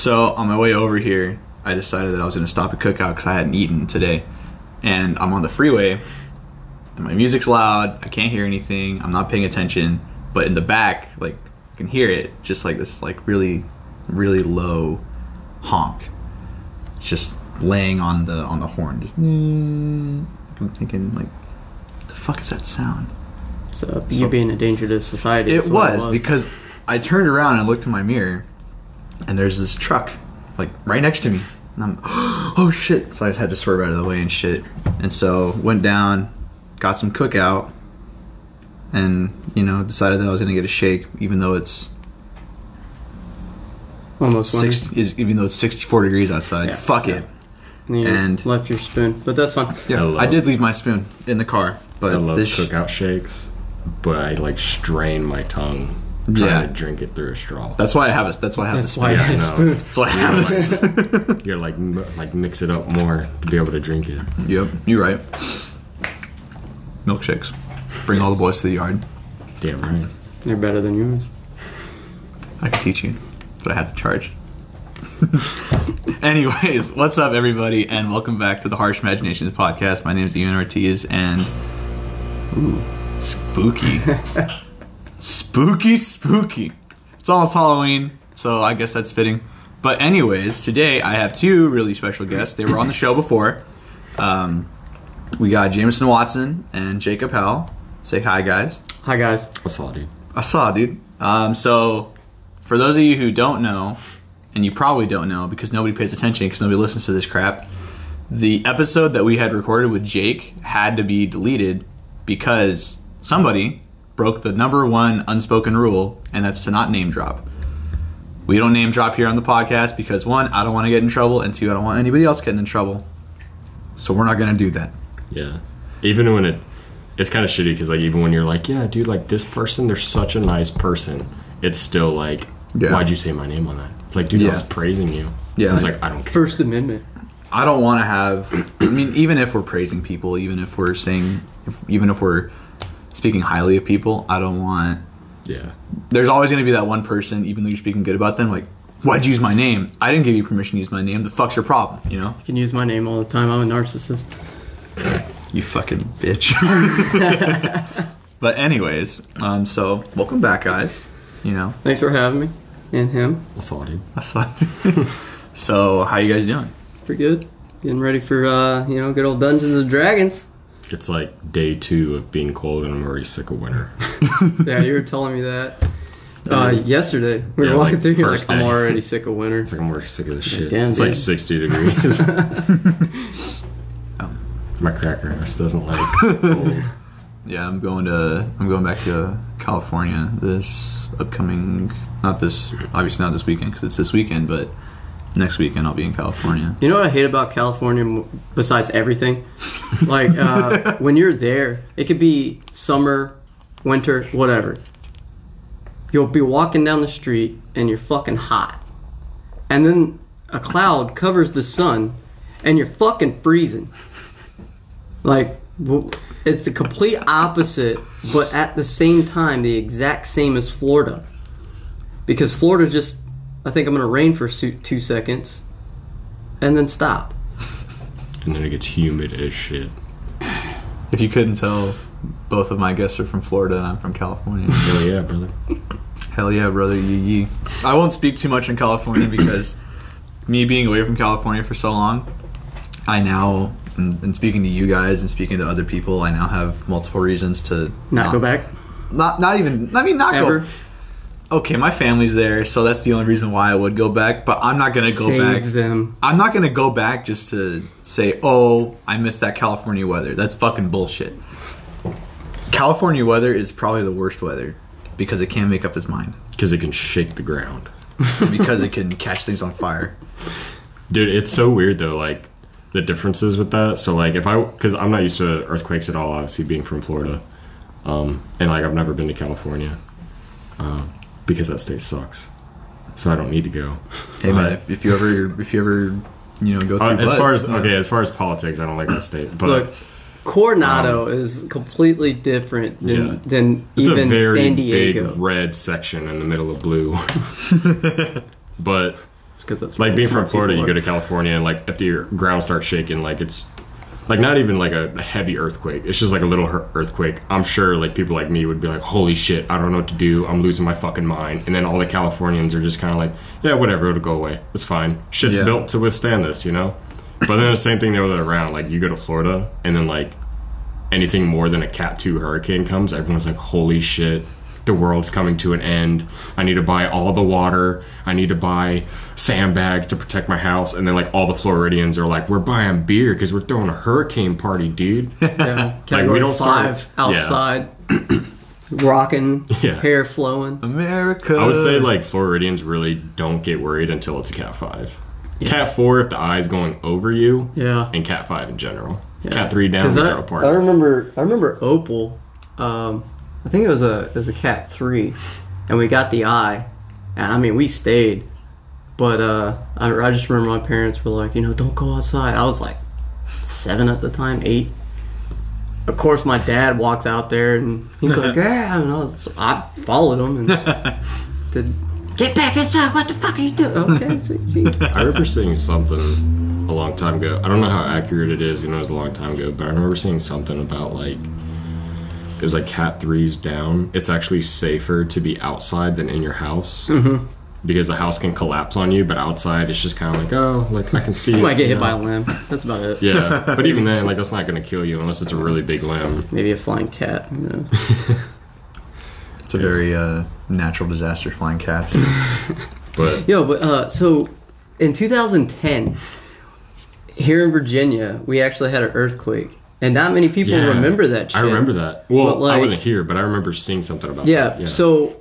So on my way over here, I decided that I was going to stop at Cookout because I hadn't eaten today, and I'm on the freeway, and my music's loud. I can't hear anything. I'm not paying attention, but in the back, like I can hear it, just like this, like really, really low honk. It's just laying on the on the horn. Just I'm thinking like, what the fuck is that sound? So you being a danger to society. It is what was, because I turned around and looked in my mirror, and there's this truck like right next to me, and I'm oh shit! So I had to swerve out of the way and shit, and so went down, got some cookout, and you know decided that I was gonna get a shake, even though it's almost winter. six, is even though it's 64 degrees outside. Yeah. Fuck it. And you and- left your spoon, but that's fine. Yeah, Hello. I did leave my spoon in the car, but I love this sh- cookout shakes, but I like strain my tongue trying Yeah. to drink it through a straw. that's why I have a that's why I have That's the why I spoon. had a Yeah, I know. spoon. That's why I have this. you gotta like like mix it up more to be able to drink it. Yep, you're right. Milkshakes. Bring all the boys to the yard. Damn right. They're better than yours. I can teach you, but I have to charge. Anyways, what's up, everybody, and welcome back to the Harsh Imaginations podcast. My name is Ian Ortiz, and ooh, spooky, spooky, spooky. It's almost Halloween, so I guess that's fitting. But anyways, today I have two really special guests. They were on the show before. Um, we got Jameson Watson and Jacob Howell. Say hi, guys. Hi guys. I saw dude. I saw, dude. Um, so, for those of you who don't know, and you probably don't know because nobody pays attention because nobody listens to this crap, the episode that we had recorded with Jake had to be deleted because somebody broke the number one unspoken rule, and that's to not name drop. We don't name drop here on the podcast because one, I don't want to get in trouble, and two, I don't want anybody else getting in trouble. So we're not going to do that. Yeah. Even when it, it's kind of shitty because like even when you're like, yeah, dude, like this person, they're such a nice person. It's still like, Yeah. why'd you say my name on that? It's like, dude, Yeah. I was praising you. Yeah. It's like I don't care. First Amendment. I don't want to have. I mean, even if we're praising people, even if we're saying, if, even if we're speaking highly of people, I don't want. Yeah. There's always going to be that one person, even though you're speaking good about them, like, why'd you use my name? I didn't give you permission to use my name. The fuck's your problem? You know, You can use my name all the time. I'm a narcissist. you fucking bitch. but anyways, um, so welcome back, guys. You know, Thanks for having me. And him. I saw dude. I saw. so how you guys doing? Pretty good. Getting ready for uh, you know, good old Dungeons and Dragons. It's like day two of being cold and I'm already sick of winter. Yeah, you were telling me that. Uh, yesterday we Yeah, were it walking like through here like first I'm already sick of winter. It's like I'm already sick of this shit. damn, it's dude. like 60 degrees. Um, My cracker ass doesn't like. Yeah, I'm going to I'm going back to California this upcoming not this obviously not this weekend because it's this weekend, but next weekend I'll be in California. You know what I hate about California besides everything? Like uh, when you're there, it could be summer, winter, whatever. You'll be walking down the street and you're fucking hot. And then a cloud covers the sun and you're fucking freezing. Like it's the complete opposite, but at the same time the exact same as Florida. Because Florida just I think I'm going to rain for 2 seconds and then stop. and then it gets humid as shit. If you couldn't tell, both of my guests are from Florida and I'm from California. Hell yeah, brother. Hell yeah, brother, yee yee. I won't speak too much in California because me being away from California for so long, I now and, and speaking to you guys and speaking to other people, I now have multiple reasons to Not go back Not not even. I mean, not ever. go. Okay, my family's there, so that's the only reason why I would go back. But I'm not gonna go Save back. them. I'm not gonna go back just to say, "Oh, I missed that California weather." That's fucking bullshit. California weather is probably the worst weather because it can't make up its mind Because it can shake the ground. and because it can catch things on fire. Dude, it's so weird though, like the differences with that. So like if I, because I'm not used to earthquakes at all, obviously being from Florida, um, and like I've never been to California, uh, because that state sucks. So I don't need to go. Hey man, if, if you ever, if you ever, you know, go through Uh, as butts, far as you okay, as far as politics, I don't like that state. But Look, Coronado is completely different than, Yeah. than it's even a very San Diego. big red section in the middle of blue. but because that's like being from Florida, you go to California and like if your ground starts shaking, like it's like not even like a heavy earthquake. It's just like a little earthquake. I'm sure like people like me would be like, "Holy shit, I don't know what to do. I'm losing my fucking mind." And then all the Californians are just kind of like, "Yeah, whatever, it'll go away. It's fine. Shit's Yeah. built to withstand this, you know." But then the same thing the other way around. Like you go to Florida and then like anything more than a Cat two hurricane comes, everyone's like, "Holy shit." The world's coming to an end. I need to buy all the water. I need to buy sandbags to protect my house. And then, like, all the Floridians are like, "We're buying beer because we're throwing a hurricane party, dude." Yeah, category we don't five start- yeah. outside, rocking, Yeah. hair flowing. America. I would say like Floridians really don't get worried until it's a Cat five. Cat four if the eye's going over you, Yeah, and Cat five in general. Yeah. Cat three down. we I, throw a I party. remember, I remember Opal. Um, I think it was a it was a cat three, and we got the eye, and I mean we stayed, but uh, I, I just remember my parents were like, you know, don't go outside. I was like seven at the time, eight. Of course, my dad walks out there and he's like, yeah, and I was, I followed him and did. Get back inside! What the fuck are you doing? Okay, so I remember seeing something a long time ago. I don't know how accurate it is. You know, it was a long time ago, but I remember seeing something about like it was like Cat threes down. It's actually safer to be outside than in your house. Mm-hmm. Because the house can collapse on you, but outside it's just kind of like, oh, like I can see. you it, might get you hit by a limb. That's about it. Yeah, but even then, like that's not going to kill you unless it's a really big limb. Maybe a flying cat. You know. it's a very uh, natural disaster. Flying cats. But Yo, but uh, so in 2010, here in Virginia, we actually had an earthquake, and not many people Yeah. remember that. Shit. I remember that. Well, like- I wasn't here, but I remember seeing something about Yeah. that. So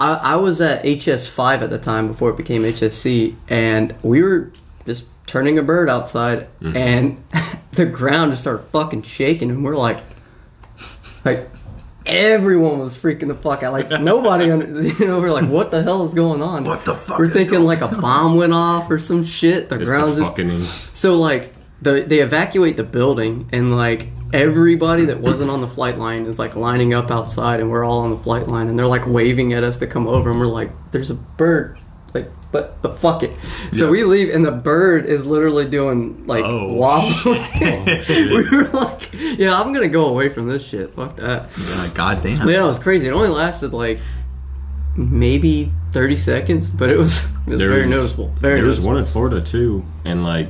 I, I was at HS5 at the time before it became HSC, and we were just turning a bird outside, Mm-hmm. and the ground just started fucking shaking, and we're like, like. Everyone was freaking the fuck out. Like nobody, under, you know, we're like, "What the hell is going on?" What the fuck We're thinking like a bomb went off or some shit. The it's ground just fucking. so like the they evacuate the building and like everybody that wasn't on the flight line is like lining up outside and we're all on the flight line and they're like waving at us to come over and we're like there's a bird like but but fuck it. So Yeah. we leave and the bird is literally doing like Oh, wobbling. we were like yeah i'm gonna go away from this shit. Fuck that. Yeah, God damn. yeah it was crazy. It only lasted like maybe 30 seconds but it was, it was very noticeable. Very there was one in Florida too, and like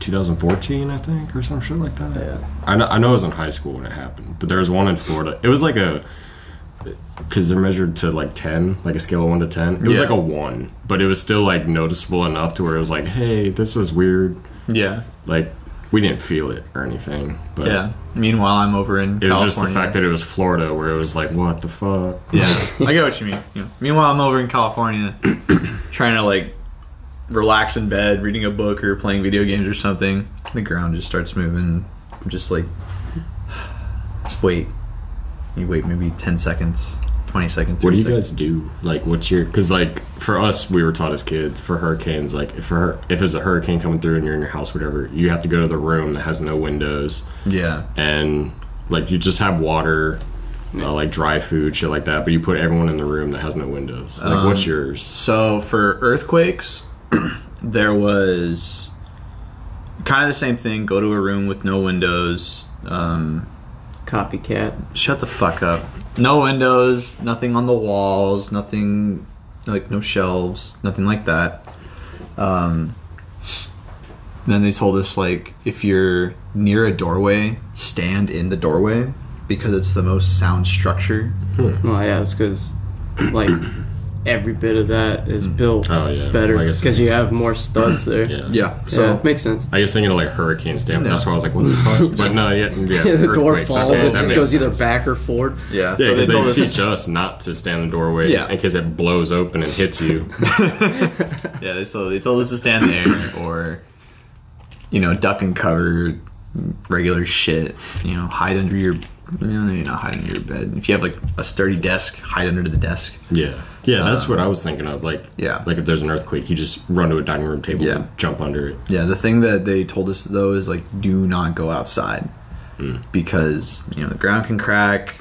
2014, I think, or some shit like that. yeah I know, I know it was in high school when it happened, but there was one in Florida. It was like a because they're measured to like 10, like a scale of 1 to 10. It was Yeah. like a 1, but it was still like noticeable enough to where it was like, hey, this is weird. Yeah. Like, we didn't feel it or anything, but Yeah. Meanwhile, I'm over in it was California. just the fact that it was Florida where it was like, what the fuck? Yeah, I get what you mean. Know, meanwhile, I'm over in California, trying to like relax in bed, reading a book or playing video games or something. The ground just starts moving. I'm just like, just wait. You wait maybe ten seconds, twenty seconds. What do you seconds. guys do? Like, what's your? Because like for us, we were taught as kids for hurricanes. Like, if for if there's a hurricane coming through and you're in your house, whatever, you have to go to the room that has no windows Yeah, and like you just have water, uh, like dry food, shit like that. But you put everyone in the room that has no windows. Like, Um, what's yours? So for earthquakes, there was kind of the same thing. Go to a room with no windows. Um, copycat shut the fuck up. No windows, nothing on the walls, nothing like no shelves, nothing like that. Um, then they told us like if you're near a doorway, stand in the doorway because it's the most sound structure. Well, yeah, it's because like every bit of that is mm. built Oh yeah, better I guess because you makes have more studs there. Yeah. Yeah. so So it makes sense. I was thinking of like hurricane stand. No. That's why I was like, what the fuck? But no, yeah, yeah. Yeah, the door falls. okay, It just makes goes either back or forward. yeah, Yeah, so they they, teach us not to stand in the doorway Yeah. in case it blows open and hits you. Yeah, they so they told us to stand there or you know, duck and cover regular shit. You know, hide under your no, no, you're not hide under your bed. If you have like a sturdy desk, hide under the desk. yeah, yeah, that's what I was thinking of. Like, Yeah. like if there's an earthquake, you just run to a dining room table Yeah. and jump under it. Yeah, the thing that they told us though is like do not go outside because you know the ground can crack,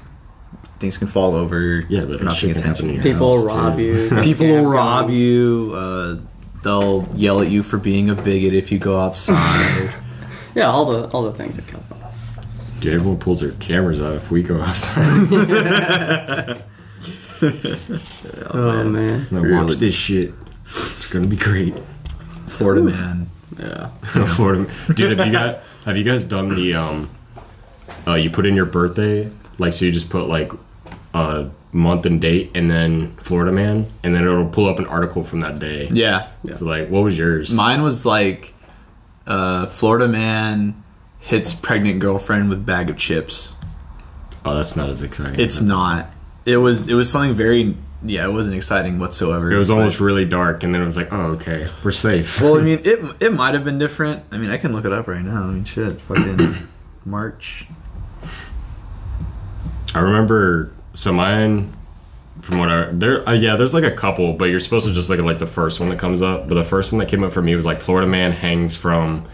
things can fall over. Yeah, but if you're not paying attention. in your People will rob too. you. People will Campgrounds. rob you. Uh, they'll yell at you for being a bigot if you go outside. Yeah, all the all the things that come from. Dude, everyone pulls their cameras out if we go outside. Oh man. Now Really? watch this shit. It's gonna be great. Florida man. Yeah. Florida, dude. Have you got? Have you guys done the um? Uh, you put in your birthday, like so you just put like a month and date, and then Florida man, and then it'll pull up an article from that day. Yeah. So like, what was yours? Mine was like uh, Florida man hits pregnant girlfriend with bag of chips. oh, that's not as exciting. It's not. It was it was something very yeah, it wasn't exciting whatsoever. It was almost really dark, and then it was like, oh, okay, we're safe. Well, I mean, it it might have been different. I mean, I can look it up right now. I mean, shit, fucking March. I remember. So mine, from what I there, uh, yeah, there's like a couple, but you're supposed to just look at like the first one that comes up. But the first one that came up for me was like Florida man hangs from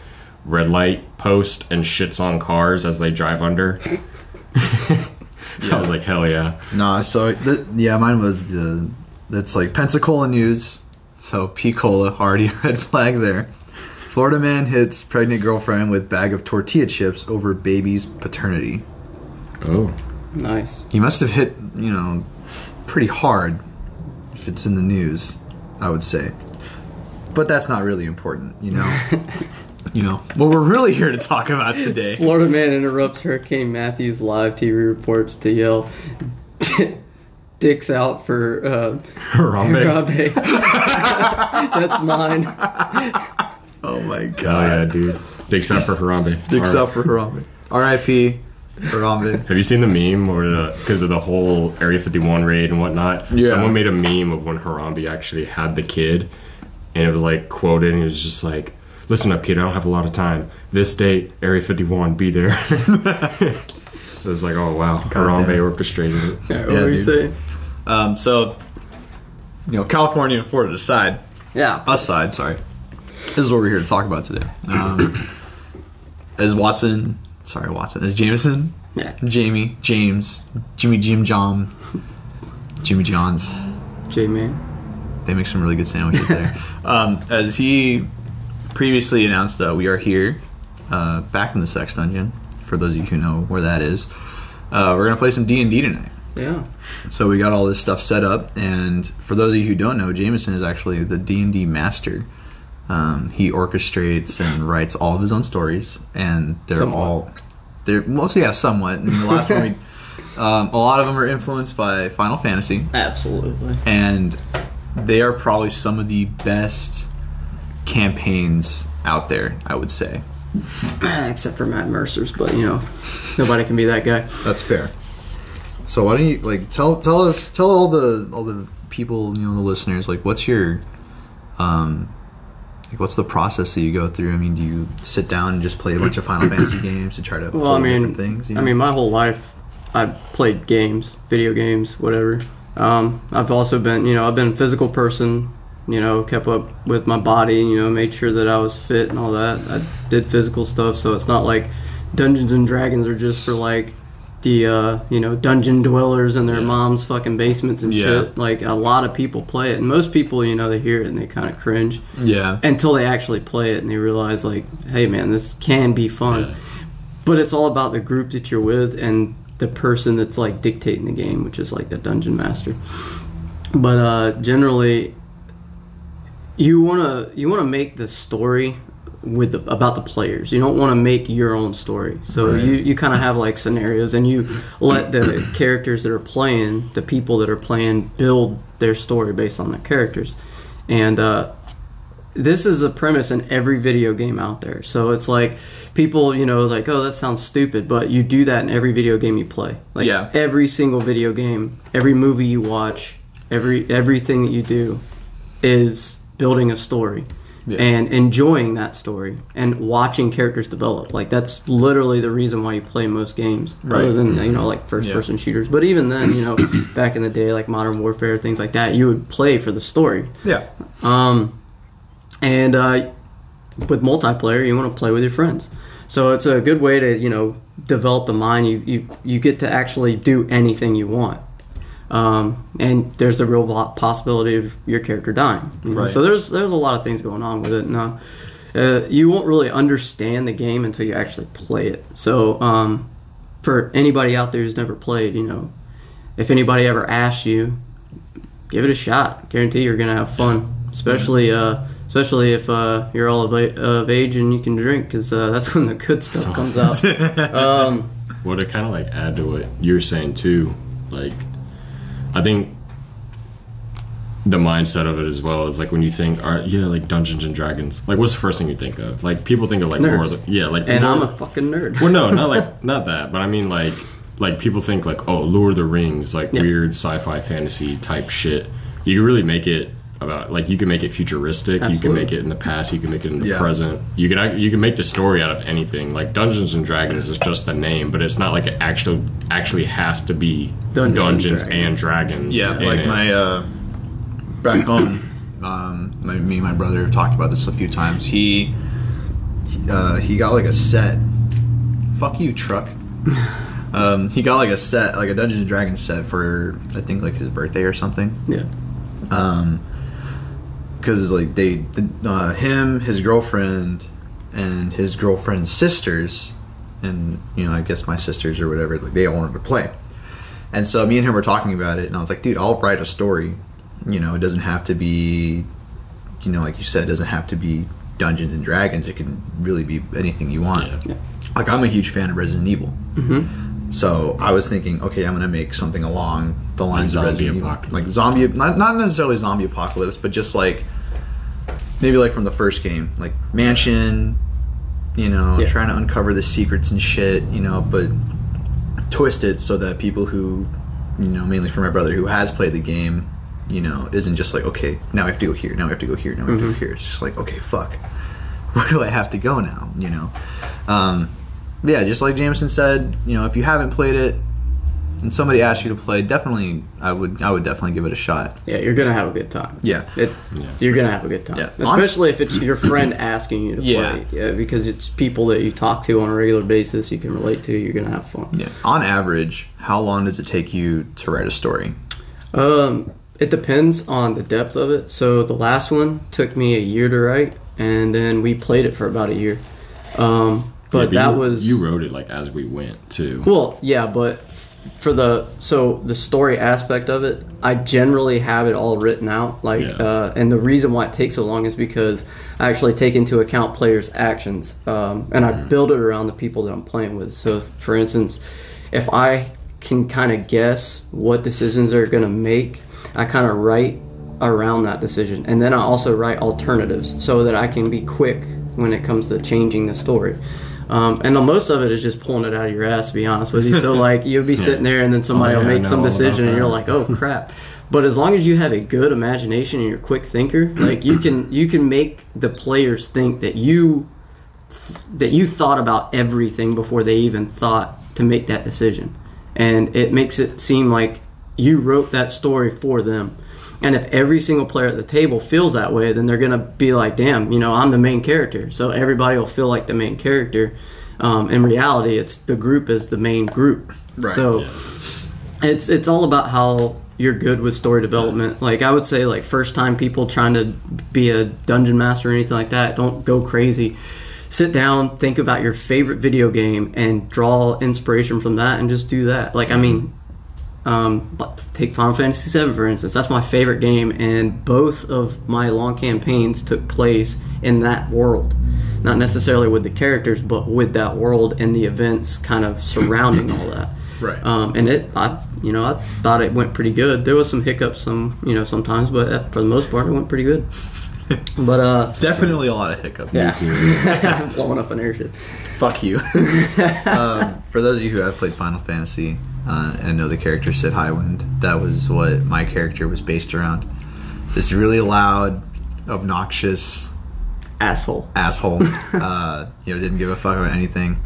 red light post and shits on cars as they drive under. I was like, hell yeah. Nah, so th- yeah, mine was the that's like Pensacola news. So P cola already red flag there. Florida man hits pregnant girlfriend with bag of tortilla chips over baby's paternity. Oh, Nice. He must have hit, you know, pretty hard if it's in the news, I would say. But that's not really important, you know. you know, what we're really here to talk about today. Florida man interrupts Hurricane Matthews live TV reports to yell, "Dicks out for uh, Harambe. Harambe." That's mine. Oh my Oh yeah, god. dude. Dicks out for Harambe. Dicks All out for Harambe. R.I.P. Harambe. Have you seen the meme or the because of the whole Area 51 raid and whatnot? Yeah. Someone made a meme of when Harambe actually had the kid, and it was like quoted, and it was just like, "Listen up, kid. I don't have a lot of time. This date, Area 51, be there." it was like, "Oh wow, Harambe damn. orchestrated it." Yeah, what Yeah, were you saying? Um, so, you know, California and Florida aside, Yeah. us side, sorry. This is what we're here to talk about today. Um, as Watson, sorry, Watson, as Jameson, Yeah. Jamie, James, Jimmy Jim John, Jimmy John's. J man. They make some really good sandwiches there. um, as he previously announced, uh, we are here, uh, back in the Sex Dungeon. For those of you who know where that is, uh, we're gonna play some D and D tonight. Yeah. So we got all this stuff set up, and for those of you who don't know, Jameson is actually the D and D master. Um, he orchestrates and writes all of his own stories, and they're Somewhat. all they're mostly yeah, somewhat. And the last one, we, um, a lot of them are influenced by Final Fantasy, Absolutely. and they are probably some of the best campaigns out there. I would say Except for Matt Mercer's, but you know, nobody can be that guy. that's fair. So why don't you like tell tell us tell all the all the people you know the listeners like what's your um like what's the process that you go through? I mean, do you sit down and just play a bunch of Final Fantasy games to try to Well, I mean, things? You know? I mean, my whole life, I've played games, video games, whatever. Um, I've also been, you know, I've been a physical person. You know, kept up with my body. You know, made sure that I was fit and all that. I did physical stuff, so it's not like Dungeons and Dragons are just for like the uh, you know dungeon dwellers in their Yeah. mom's fucking basements and Yeah. shit. Like a lot of people play it, and most people, you know, they hear it and they kind of cringe yeah, until they actually play it and they realize like hey man this can be fun Yeah. but it's all about the group that you're with and the person that's like dictating the game which is like the dungeon master but uh generally you want to you want to make the story with the, about the players you don't want to make your own story so Right. you you kind of have like scenarios and you let the characters that are playing the people that are playing build their story based on their characters and uh this is a premise in every video game out there. So it's like people, you know, like, oh, that sounds stupid, but you do that in every video game you play. Like Yeah. every single video game, every movie you watch, every everything that you do is building a story Yeah. and enjoying that story and watching characters develop. Like that's literally the reason why you play most games, Right. other than you know like first Yeah. person shooters. But even then, you know, back in the day, like Modern Warfare, things like that, you would play for the story. yeah, Um, and uh, with multiplayer, you want to play with your friends. So it's a good way to you know develop the mind. You you you get to actually do anything you want. Um, and there's a real possibility of your character dying. you know? Right. So there's there's a lot of things going on with it. Now, uh, you won't really understand the game until you actually play it. So um, for anybody out there who's never played, you know, if anybody ever asks you, give it a shot. Guarantee you're gonna have fun, especially uh, especially if uh, you're all of, a- of age and you can drink, because uh, that's when the good stuff comes out. um, Well, to kind of like add to what you're saying too, like I think the mindset of it as well is like when you think, all right, yeah, like Dungeons and Dragons. Like, what's the first thing you think of? Like, people think of like Nerds. more, yeah, like, and more- I'm a fucking nerd. well, no, not like not that, but I mean like like people think like oh, Lord of the Rings, like Yeah. weird sci-fi fantasy type shit. You can really make it about like you can make it futuristic. You can make it in the past. You can make it in the Yeah. present. You can you can make the story out of anything. Like Dungeons and Dragons is just the name, but it's not like it actually actually has to be Dungeons Dungeons, and and Dragons. Dragons. Yeah, like it. my uh, back home, um, my, me and my brother have talked about this a few times. He uh, he got like a set. Fuck you, truck. um, he got like a set, like a Dungeons and Dragons set for I think like his birthday or something. Yeah. Um, because like they, the, uh, him, his girlfriend, and his girlfriend's sisters, and you know I guess my sisters or whatever, like they all wanted to play. And so me and him were talking about it, and I was like, dude, I'll write a story. You know, it doesn't have to be, you know, like you said, it doesn't have to be Dungeons and Dragons. It can really be anything you want. Yeah. Like I'm a huge fan of Resident Evil. So I was thinking, okay, I'm gonna make something along the lines of zombie apocalypse. like zombie, not not necessarily zombie apocalypse, but just like maybe like from the first game, like mansion, you know, Yeah. trying to uncover the secrets and shit, you know, but twist it so that people who, you know, mainly for my brother who has played the game, you know, isn't just like, okay, now I have to go here, now I have to go here, now I have to go here. It's just like, okay, fuck, where do I have to go now? You know, um, but yeah, just like Jameson said, you know, if you haven't played it and somebody asks you to play, definitely, I would, I would definitely give it a shot. Yeah, you're gonna have a good time. Yeah. It, You're gonna have a good time, Yeah. especially if it's your friend asking you to Yeah. play. Yeah, because it's people that you talk to on a regular basis. You can relate to. You're gonna have fun. Yeah. On average, how long does it take you to write a story? Um, it depends on the depth of it. So the last one took me a year to write, and then we played it for about a year. Um, but Yeah, that you, was you wrote it like as we went too. Well, yeah, but for the so the story aspect of it, I generally have it all written out. Like, Yeah. uh, and the reason why it takes so long is because I actually take into account players' actions, um, and I build it around the people that I'm playing with. So, for instance, if I can kind of guess what decisions they're going to make, I kind of write around that decision, and then I also write alternatives so that I can be quick when it comes to changing the story. Um, and the most of it is just pulling it out of your ass, to be honest with you. So like you'll be sitting there, and then somebody Oh, will yeah, I make some decision, and you're like, "Oh crap!" But as long as you have a good imagination and you're a quick thinker, like you can you can make the players think that you that you thought about everything before they even thought to make that decision, and it makes it seem like you wrote that story for them. And if every single player at the table feels that way, then they're gonna be like, "Damn, you know, I'm the main character." So everybody will feel like the main character. Um, in reality, it's the group is the main group. Right. So Yeah. it's it's all about how you're good with story development. Like I would say, like first time people trying to be a dungeon master or anything like that, don't go crazy. Sit down, think about your favorite video game, and draw inspiration from that, and just do that. Like I mean, um, but take Final Fantasy VII for instance. That's my favorite game, and both of my long campaigns took place in that world. Not necessarily with the characters, but with that world and the events kind of surrounding all that. Right. Um, and it, I, you know, I thought it went pretty good. There was some hiccups, some, you know, sometimes, but uh, for the most part, it went pretty good. But uh, It's definitely a lot of hiccups. yeah, I'm blowing up an airship. Fuck you. um, for those of you who have played Final Fantasy uh, and know the character Sid Highwind, that was what my character was based around. This really loud, obnoxious Asshole. asshole. uh, you know, didn't give a fuck about anything.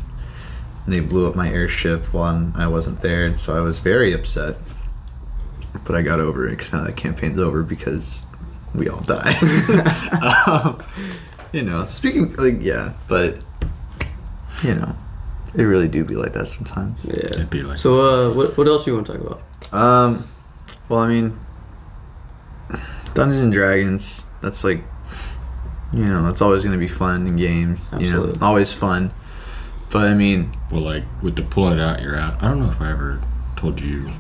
And they blew up my airship while I wasn't there, and so I was very upset. But I got over it because now that campaign's over because we all die. um, you know, speaking like yeah, but you know, it really do be like that sometimes. Yeah. It'd be like So, uh, what, what else you want to talk about? Um, Well, I mean, Dungeons and Dragons. That's like, you know, it's always going to be fun in games. You know, Absolutely. always fun. But I mean, Well, like with the pulling it out, you're at. I don't know if I ever told you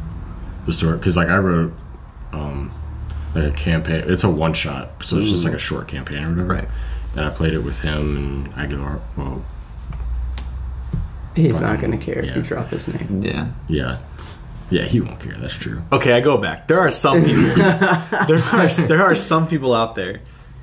the story because like I wrote um like a campaign. It's a one shot, so it's just like a short campaign or whatever. Right. And I played it with him and Aguilar. Well, He's not going to care if Yeah. you drop his name. yeah. yeah, yeah, he won't care. That's true. Okay, I go back. There are some people. there are there are some people out there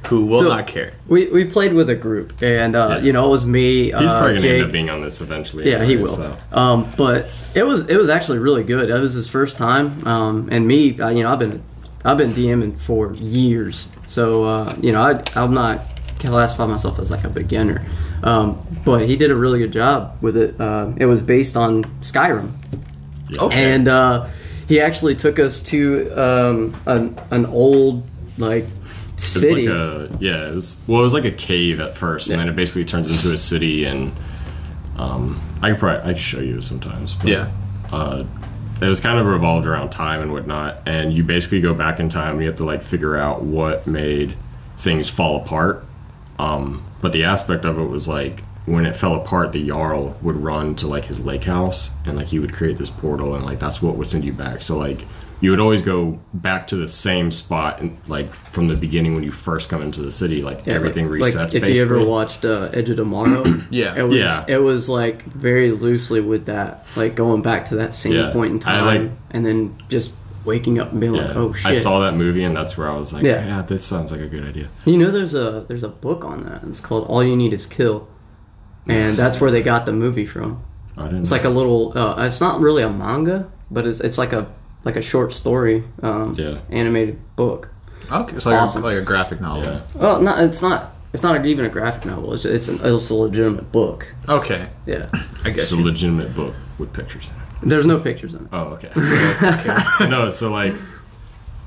who will So- not care. We we played with a group, and uh, Yeah. you know it was me. He's uh, probably gonna Jake. end up being on this eventually. Yeah, he will. so. Um, but it was it was actually really good. It was his first time, um, and me, uh, you know, I've been I've been DMing for years, so uh, you know, I, I'm not classify myself as like a beginner. Um, but he did a really good job with it. Uh, it was based on Skyrim, Okay. and uh, he actually took us to um, an an old like It was city. like a yeah. It was well. It was like a cave at first, and then it basically turns into a city. And um, I could probably I could show you sometimes. But, Yeah. Uh, it was kind of revolved around time and whatnot, and you basically go back in time. and You have to like figure out what made things fall apart. Um, but the aspect of it was like when it fell apart, the Jarl would run to like his lake house, and like he would create this portal, and like that's what would send you back. So like you would always go back to the same spot, and like from the beginning when you first come into the city, like Yeah, everything like, resets. Like if basically. you ever watched uh, Edge of Tomorrow, Yeah. it was Yeah. it was like very loosely with that, like going back to that same Yeah. point in I time, like- and then just waking up and being Yeah. like, oh shit. I saw that movie, and that's where I was like, Yeah. yeah, that sounds like a good idea. You know, there's a there's a book on that. It's called All You Need Is Kill, and that's where they got the movie from. I didn't. It's like a little. Uh, it's not really a manga, but it's it's like a like a short story, um, Yeah. animated book. Okay, so like, Awesome. a, like a graphic novel. yeah. Well, not it's not it's not even a graphic novel. It's it's, an, it's a legitimate book. Okay, Yeah. I guess. It's a legitimate book with pictures in it. There's no pictures in it. Oh, okay. no, so like,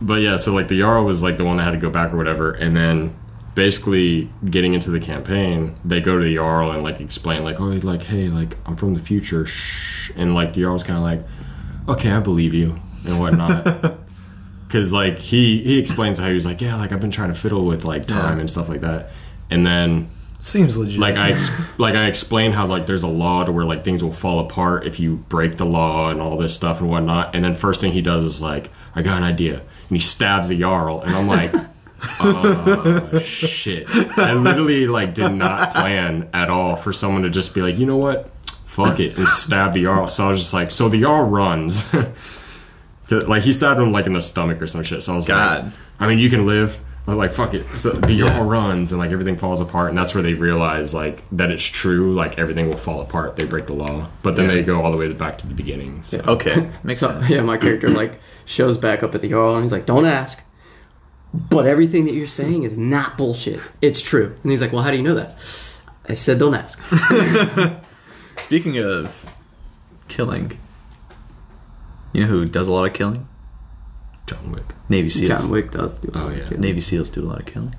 but yeah, so like the Jarl was like the one that had to go back or whatever, and then basically getting into the campaign, they go to the Jarl and like explain like, oh, like hey, like I'm from the future, shh, and like the Jarl's kind of like, okay, I believe you and whatnot. Cause like he he explains how he's like yeah like I've been trying to fiddle with like time Yeah. and stuff like that, and then Seems legit. like I ex- like I explained how like there's a law to where like things will fall apart if you break the law and all this stuff and whatnot. And then first thing he does is like, I got an idea, and he stabs the jarl, and I'm like, oh shit! I literally like did not plan at all for someone to just be like, you know what, fuck it, and stab the jarl. So I was just like, so the jarl runs, Like he stabbed him like in the stomach or some shit. So I was God. like, I mean, you can live. I was like, fuck it. So the Jarl runs and like everything falls apart, and that's where they realize like that it's true. Like everything will fall apart. They break the law, but then Yeah. they go all the way back to the beginning. So. okay, makes So sense. yeah, my character like shows back up at the Jarl and he's like, "Don't ask." But everything that you're saying is not bullshit. It's true. And he's like, "Well, how do you know that?" I said, "Don't ask." Speaking of killing, you know who does a lot of killing? John Wick. Navy SEALs. John Wick does do. Oh, a lot of yeah. killing. Navy SEAls do a lot of killing,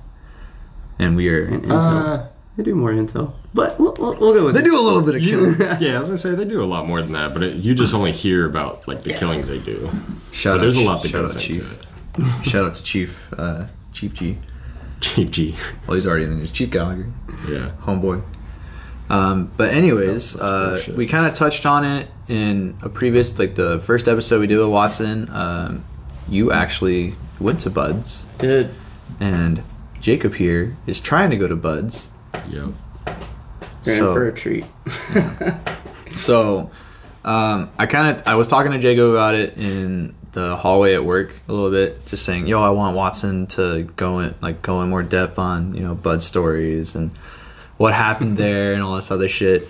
and we are. and intel. they do more intel, but we'll, we'll, we'll go with They it. do a little bit of killing. Yeah, I was gonna say they do a lot more than that, but it, you just only hear about like the killings they do. Shout But out, there's a lot that shout goes out, into Chief. it. Shout out to Chief, uh, Chief G. Chief G. Well, he's already in the news. Chief Gallagher, Yeah. homeboy. Um, but anyways, uh, we kind of touched on it in a previous, like the first episode we did with Watson. Um, you actually went to BUD/S, Good. and Jacob here is trying to go to BUD/S. Yep. You're So- in for a treat. So, um, I kind of I was talking to Jacob about it in the hallway at work a little bit, just saying, "Yo, I want Watson to go in like go in more depth on you know Bud stories and what happened there and all this other shit."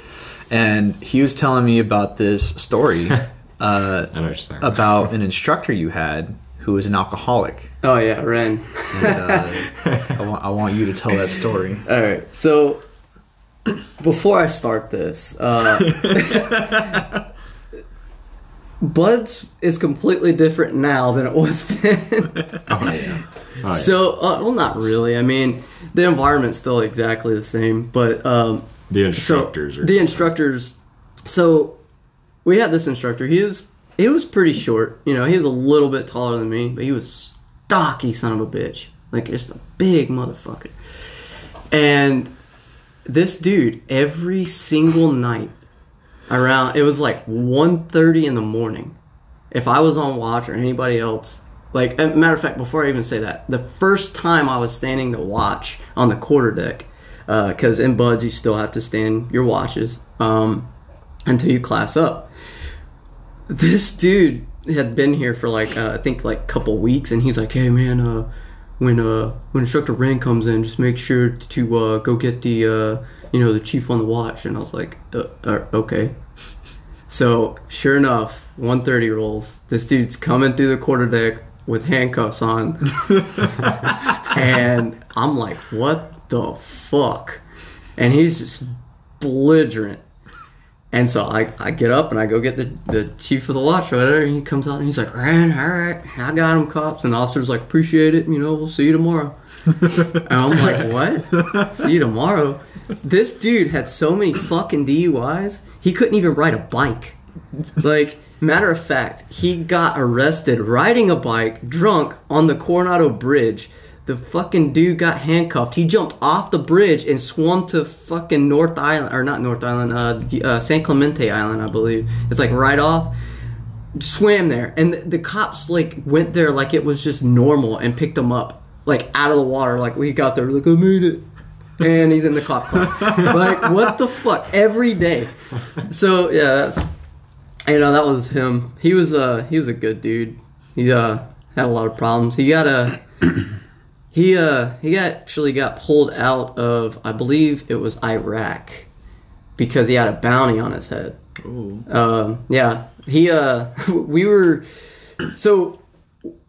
And he was telling me about this story uh, I know what you're saying. about an instructor you had who was an alcoholic. Oh yeah, Ren. And, uh, I, want, I want you to tell that story. All right. So before I start this, uh, BUD/S is completely different now than it was then. oh yeah. Oh, yeah. So, uh, well, not really. I mean, the environment's still exactly the same, but um, the so instructors are the instructors. So we had this instructor. He is it was pretty short. You know, he was a little bit taller than me, but he was stocky son of a bitch. Like just a big motherfucker. And this dude, every single night around it was like 1.30 in the morning. If I was on watch or anybody else, like matter of fact, before I even say that, the first time I was standing to watch on the quarter deck, because in BUD/S you still have to stand your watches um, until you class up this dude had been here for like uh, I think like a couple weeks, and he's like, "Hey man, uh, when uh, when instructor Rand comes in, just make sure to uh, go get the uh, you know the chief on the watch." And I was like, uh, uh, "Okay." So sure enough, 130 rolls. This dude's coming through the quarter deck with handcuffs on, and I'm like, "What the fuck?" And he's just belligerent. And so I, I get up and I go get the, the chief of the watch whatever. And he comes out and he's like, Ran, all right, I got him, cops. And the officer's like, appreciate it. You know, we'll see you tomorrow. and I'm like, what? see you tomorrow? This dude had so many fucking DUIs, he couldn't even ride a bike. Like, matter of fact, he got arrested riding a bike drunk on the Coronado Bridge. The fucking dude got handcuffed. He jumped off the bridge and swam to fucking North Island, or not North Island, uh, the, uh, San Clemente Island, I believe. It's like right off. Swam there, and the, the cops like went there like it was just normal and picked him up like out of the water. Like we got there, like I made it, and he's in the cop car. like what the fuck? Every day. So yeah, that's you know that was him. He was uh he was a good dude. He uh had a lot of problems. He got a he uh he actually got pulled out of I believe it was Iraq because he had a bounty on his head. Ooh. Um, yeah, he uh we were so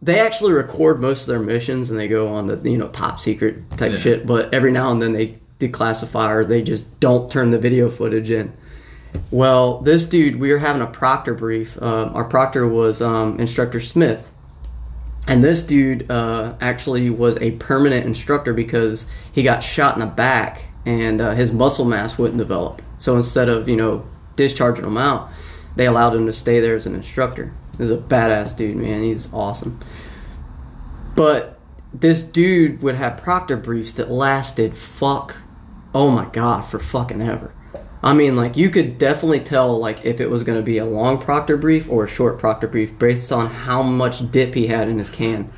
they actually record most of their missions and they go on the you know top secret type Yeah. shit, but every now and then they declassify or they just don't turn the video footage in. Well, this dude, we were having a proctor brief. Um, our proctor was um, Instructor Smith, and this dude uh, actually was a permanent instructor because he got shot in the back and uh, his muscle mass wouldn't develop. So instead of you know discharging him out, they allowed him to stay there as an instructor. He's a badass dude, man. He's awesome. But this dude would have proctor briefs that lasted fuck, oh my god, for fucking ever. I mean, like you could definitely tell like if it was going to be a long proctor brief or a short proctor brief based on how much dip he had in his can.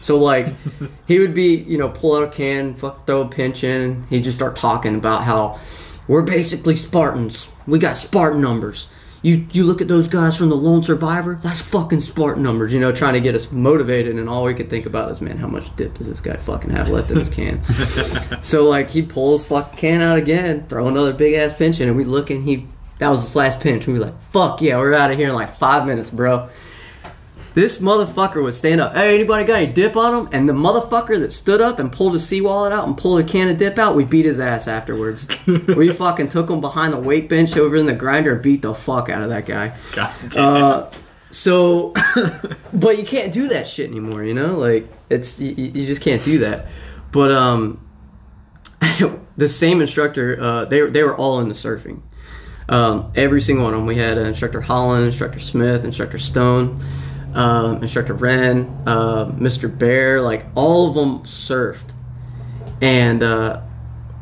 So like he would be, you know, pull out a can, fuck throw a pinch in. He'd just start talking about how we're basically Spartans. We got Spartan numbers. You you look at those guys from the Lone Survivor. That's fucking Spartan numbers. You know, trying to get us motivated, and all we could think about is, man, how much dip does this guy fucking have left in his can? so like he'd pull his fucking can out again, throw another big ass pinch in, and we look and he that was his last pinch. We were like, fuck yeah, we're out of here in like five minutes, bro. This motherfucker would stand up. Hey, anybody got any dip on him? And the motherfucker that stood up and pulled his sea wallet out and pulled a can of dip out, we beat his ass afterwards. we fucking took him behind the weight bench over in the grinder and beat the fuck out of that guy. God damn. Uh, so, but you can't do that shit anymore. You know, like it's you, you just can't do that. But um, the same instructor, uh, they they were all into surfing. Um, every single one of them. We had uh, instructor Holland, instructor Smith, instructor Stone, um, instructor Ren, uh, Mr. Bear. Like all of them surfed, and uh,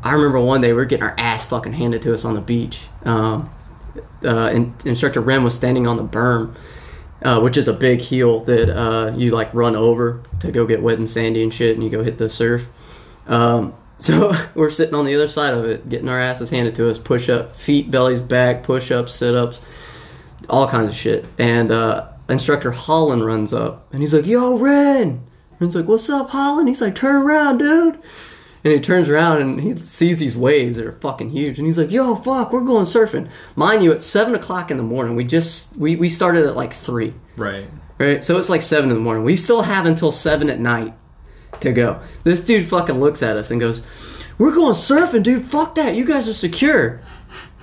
I remember one day we were getting our ass fucking handed to us on the beach. Um, uh, in, instructor Ren was standing on the berm, uh, which is a big heel that uh, you like run over to go get wet and sandy and shit, and you go hit the surf. Um, so we're sitting on the other side of it, getting our asses handed to us, push up, feet, bellies back, push ups, sit ups, all kinds of shit. And uh, instructor Holland runs up, and he's like, "Yo, Ren." Ren's like, "What's up, Holland?" He's like, "Turn around, dude." And he turns around and he sees these waves that are fucking huge, and he's like, "Yo, fuck, we're going surfing." Mind you, it's seven o'clock in the morning. We just we we started at like three, right. right? So it's like seven in the morning. We still have until seven at night to go. This dude fucking looks at us and goes, "We're going surfing, dude. Fuck that. You guys are secure."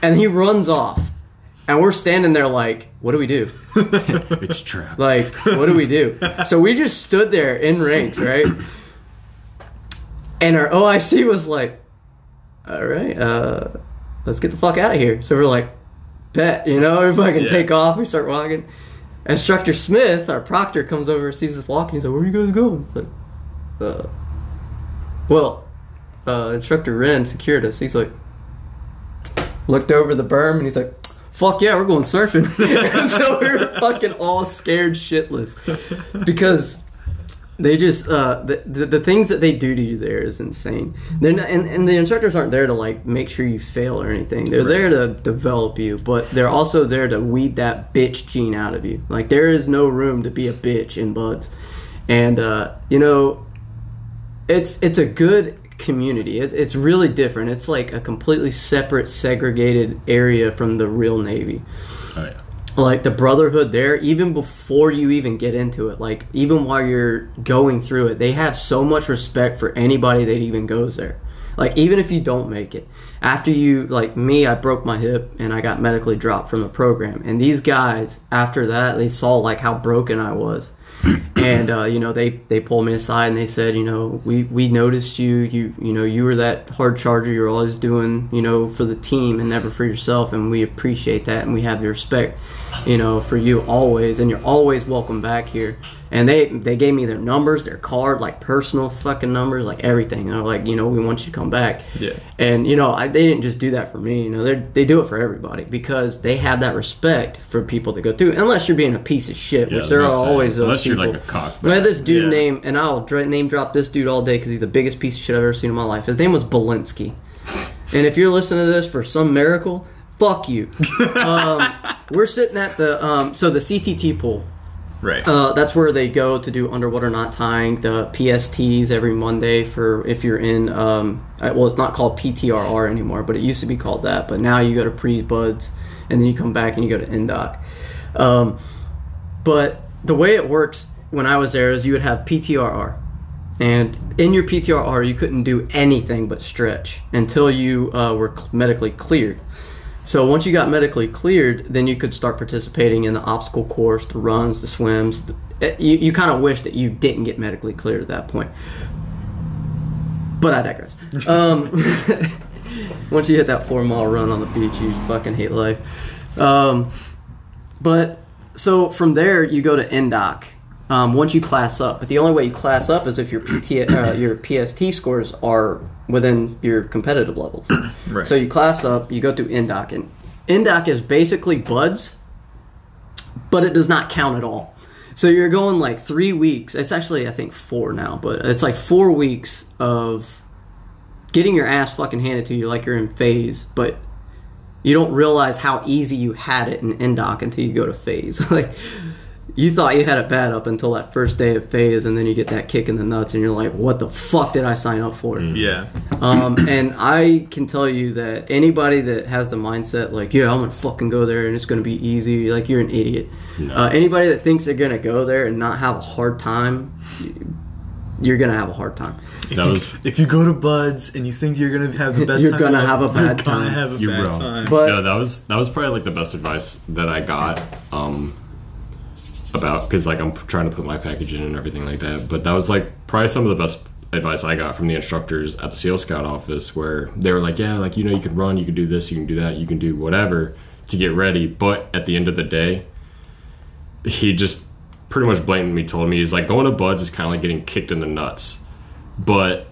And he runs off, and we're standing there like, "What do we do?" it's trap. Like, what do we do? So we just stood there in ranks, right? And our OIC was like, all right, uh, let's get the fuck out of here. So we're like, bet, you know, we fucking Yeah. take off, we start walking. Instructor Smith, our proctor, comes over, sees us walking. He's like, "Where are you guys going?" Like, uh, well, uh, Instructor Ren secured us. He's like, looked over the berm and he's like, "Fuck yeah, we're going surfing." and so we were fucking all scared shitless because they just uh, the, the the things that they do to you there is insane. They're not, and, and the instructors aren't there to like make sure you fail or anything. They're there to develop you, but they're also there to weed that bitch gene out of you. Like there is no room to be a bitch in BUD/S, and uh, you know, it's it's a good community. It, it's really different. It's like a completely separate, segregated area from the real Navy Oh yeah. like the brotherhood there even before you even get into it like even while you're going through it they have so much respect for anybody that even goes there like even if you don't make it after you like me i broke my hip and i got medically dropped from the program and these guys after that they saw like how broken i was and uh, you know they they pulled me aside and they said you know we we noticed you you you know you were that hard charger you're always doing you know for the team and never for yourself. And we appreciate that and we have the respect you know for you always. And you're always welcome back here and they they gave me their numbers their card like personal fucking numbers like everything and they're like you know we want you to come back Yeah. and you know I, they didn't just do that for me you know they they do it for everybody because they have that respect for people that go through unless you're being a piece of shit Yeah, which there are always those unless you're people. like a cock. Had this dude Yeah. name, and I'll name drop this dude all day because he's the biggest piece of shit I've ever seen in my life. His name was Belinsky. And if you're listening to this for some miracle, fuck you. um, we're sitting at the um, so the CTT pool. Right. Uh, that's where they go to do underwater knot tying, the PSTs every Monday for if you're in. Um, uh, well, it's not called PTRR anymore, but it used to be called that. But now you go to pre BUD/S, and then you come back and you go to Indoc. Um, but the way it works when I was there is you would have PTRR, and in your PTRR you couldn't do anything but stretch until you uh, were medically cleared. So once you got medically cleared, then you could start participating in the obstacle course, the runs, the swims. The, eh, you you kind of wish that you didn't get medically cleared at that point. But I digress. Um, once you hit that four mile run on the beach, you fucking hate life. Um, but so from there, you go to Indoc. Um, once you class up, but the only way you class up is if your PT, uh, your PST scores are within your competitive levels. Right. So you class up, you go through Indoc, and Indoc is basically BUD/S, but it does not count at all. So you're going like three weeks. It's actually I think four now, but it's like four weeks of getting your ass fucking handed to you like you're in phase, but you don't realize how easy you had it in Indoc until you go to phase. like you thought you had it bad up until that first day of phase, and then you get that kick in the nuts, and you're like, "What the fuck did I sign up for?" yeah. Um, and I can tell you that anybody that has the mindset like, yeah, I'm gonna fucking go there and it's gonna be easy, like you're an idiot. Uh, anybody that thinks they're gonna go there and not have a hard time, you're gonna have a hard time. That was If you go to BUD/S and you think you're gonna have the best, You're time gonna of have a bad you're time. have a You're bad wrong. time. But no, that was that was probably like the best advice that I got um, about because like I'm trying to put my package in and everything like that. But that was like probably some of the best advice I got from the instructors at the SEAL Scout office, where they were like, "Yeah, like you know, you can run, you can do this, you can do that, you can do whatever to get ready." But at the end of the day, he just pretty much blatantly told me he's like going to BUD/S is kind of like getting kicked in the nuts, but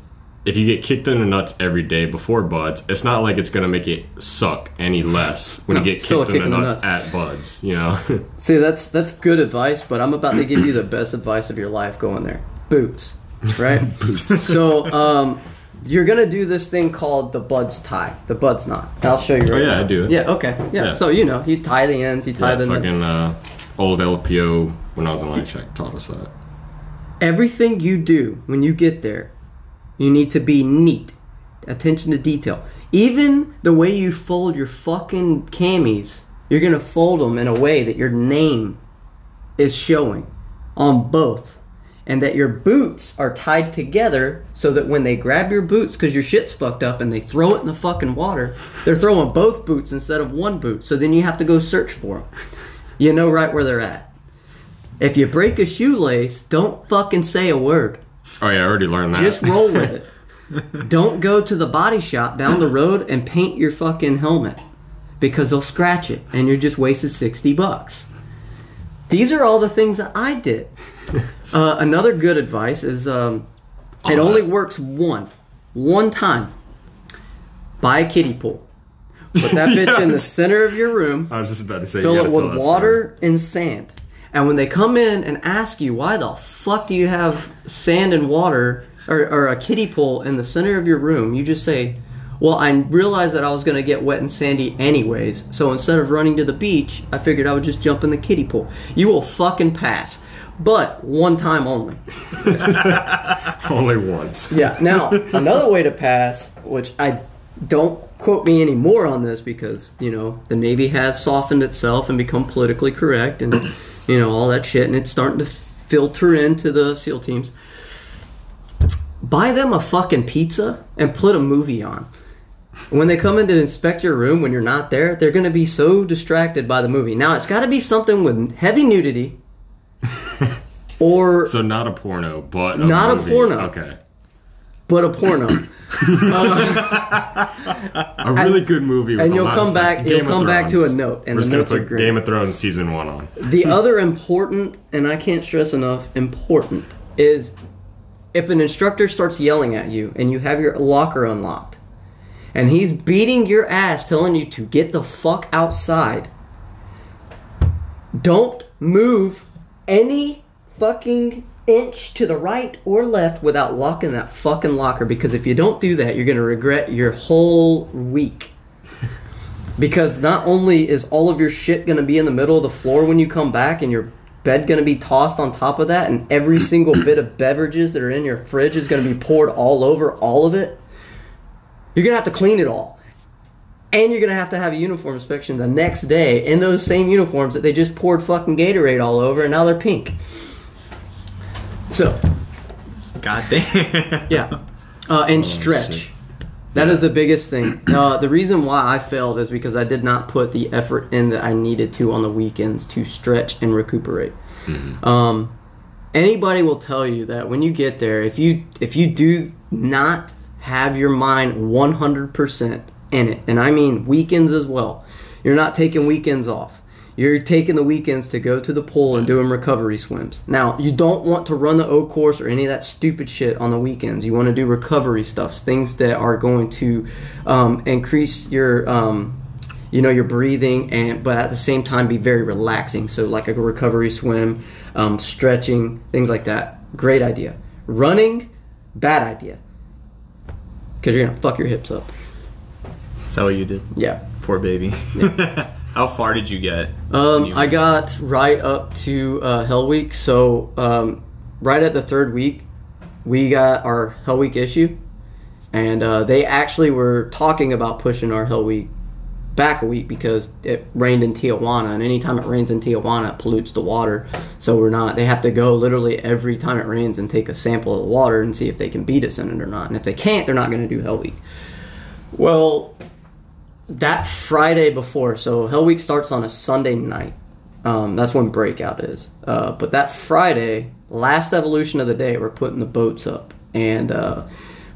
if you get kicked in the nuts every day before BUD/S, it's not like it's gonna make it suck any less when No, you get kicked in the the nuts, at BUD/S. You know, see, that's that's good advice, but I'm about to give you the best advice of your life going there. Boots, right? Boots. So, um, you're gonna do this thing called the BUD/S tie, the BUD/S knot. I'll show you. Right Oh, yeah, now. I do it. Yeah, okay, yeah. Yeah. So you know, you tie the ends, you tie that the fucking uh, old LPO when I was in line check taught us that. everything you do when you get there, you need to be neat. Attention to detail. Even the way you fold your fucking camis, you're gonna fold them in a way that your name is showing on both. And that your boots are tied together so that when they grab your boots because your shit's fucked up and they throw it in the fucking water, they're throwing both boots instead of one boot. So then you have to go search for them. You know right where they're at. If you break a shoelace, don't fucking say a word. Oh yeah, I already learned that. Just roll with it. Don't go to the body shop down the road and paint your fucking helmet because they'll scratch it and you're just wasted 60 bucks. these are all the things that I did. Uh, another good advice is um, it only works one, one time. Buy a kiddie pool. Put that bitch in the center of your room. I was just about to say. Fill it with water and sand. And when they come in and ask you why the fuck do you have sand and water or, or a kiddie pool in the center of your room, you just say, "Well, I realized that I was going to get wet and sandy anyways, so instead of running to the beach, I figured I would just jump in the kiddie pool." You will fucking pass, but one time only. Only once. Yeah. Now, another way to pass, which I don't quote me anymore on this because, you know, the Navy has softened itself and become politically correct and, you know, all that shit, and it's starting to filter into the SEAL teams. Buy them a fucking pizza and put a movie on. When they come in to inspect your room when you're not there, they're going to be so distracted by the movie. Now, it's got to be something with heavy nudity or So not a porno, but a Not a porno. Okay. but a porno. A really good movie. With and you'll come back- you'll come back to a note, and We're the just gonna notes are put great. Game of Thrones season one on. The other important, and I can't stress enough, important is if an instructor starts yelling at you and you have your locker unlocked and he's beating your ass telling you to get the fuck outside, don't move any fucking inch to the right or left without locking that fucking locker because if you don't do that, you're going to regret your whole week. Because not only is all of your shit going to be in the middle of the floor when you come back and your bed going to be tossed on top of that and every single bit of beverages that are in your fridge is going to be poured all over all of it. You're going to have to clean it all. And you're going to have to have a uniform inspection the next day in those same uniforms that they just poured fucking Gatorade all over and now they're pink. So, God damn. yeah. Uh, and stretch. shit. That is the biggest thing. Uh, the reason why I failed is because I did not put the effort in that I needed to on the weekends to stretch and recuperate. Um, anybody will tell you that when you get there, if you if you do not have your mind one hundred percent in it, and I mean weekends as well, you're not taking weekends off. You're taking the weekends to go to the pool and doing recovery swims. Now, you don't want to run the O course or any of that stupid shit on the weekends. You want to do recovery stuff, things that are going to um, increase your, um, you know, your breathing, and but at the same time be very relaxing. So, like a recovery swim, um, stretching, things like that. Great idea. Running, bad idea, because you're gonna fuck your hips up. Is that what you did? Yeah. Poor baby. How far did you get? Um, you- I got right up to uh, Hell Week. So um, right at the third week, we got our Hell Week issue, and uh, they actually were talking about pushing our Hell Week back a week because it rained in Tijuana, and anytime it rains in Tijuana, it pollutes the water. So we're not. They have to go literally every time it rains and take a sample of the water and see if they can beat us in it or not. And if they can't, they're not going to do Hell Week. Well, that Friday before, so Hell Week starts on a Sunday night. Um, that's when breakout is. Uh, but that Friday, last evolution of the day, we're putting the boats up, and uh,